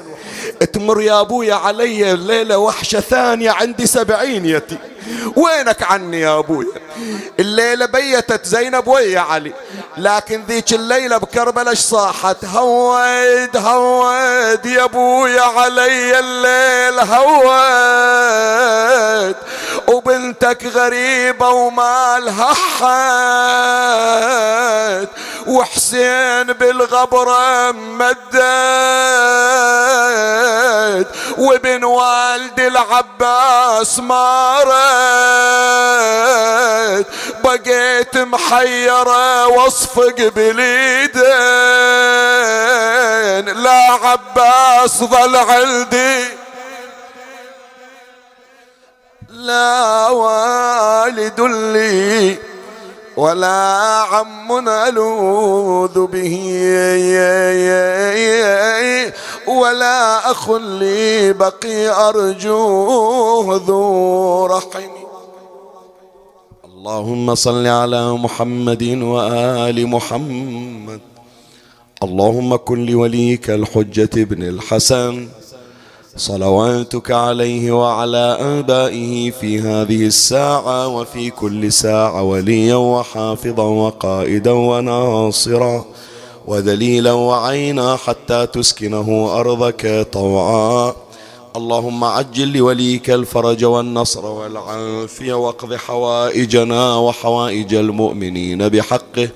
تمر يا أبويا علي الليلة وحشة ثانية عندي سبعين يتي وينك عني يا ابويا الليلة بيتت زينب ويا علي لكن ذيك الليلة بكربلاء صاحت؟ هود هود يا ابويا علي الليل هود وبنتك غريبة ومالها حد وحسين بالغبرة مدد. وابن والد العباس مارد بقيت محيرة واصفق بليدين لا عباس ظل عندي. لا والد لي ولا عم ألوذ به. ولا أخ لي بقي أرجوه ذو رحم اللهم صل على محمد وآل محمد. اللهم كن لوليك الحجة ابن الحسن. صلواتك عليه وعلى آبائه في هذه الساعة وفي كل ساعة وليا وحافظا وقائدا وناصرا ودليلا وعينا حتى تسكنه أرضك طوعا. اللهم عجل لوليك الفرج والنصر والعافية واقض حوائجنا وحوائج المؤمنين بحقه.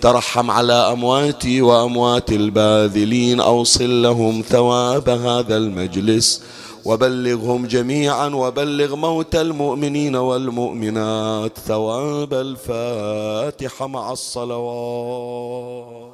ترحم على أمواتي وأموات الباذلين أوصل لهم ثواب هذا المجلس. وبلغهم جميعا وبلغ موتى المؤمنين والمؤمنات ثواب الفاتحة مع الصلوات.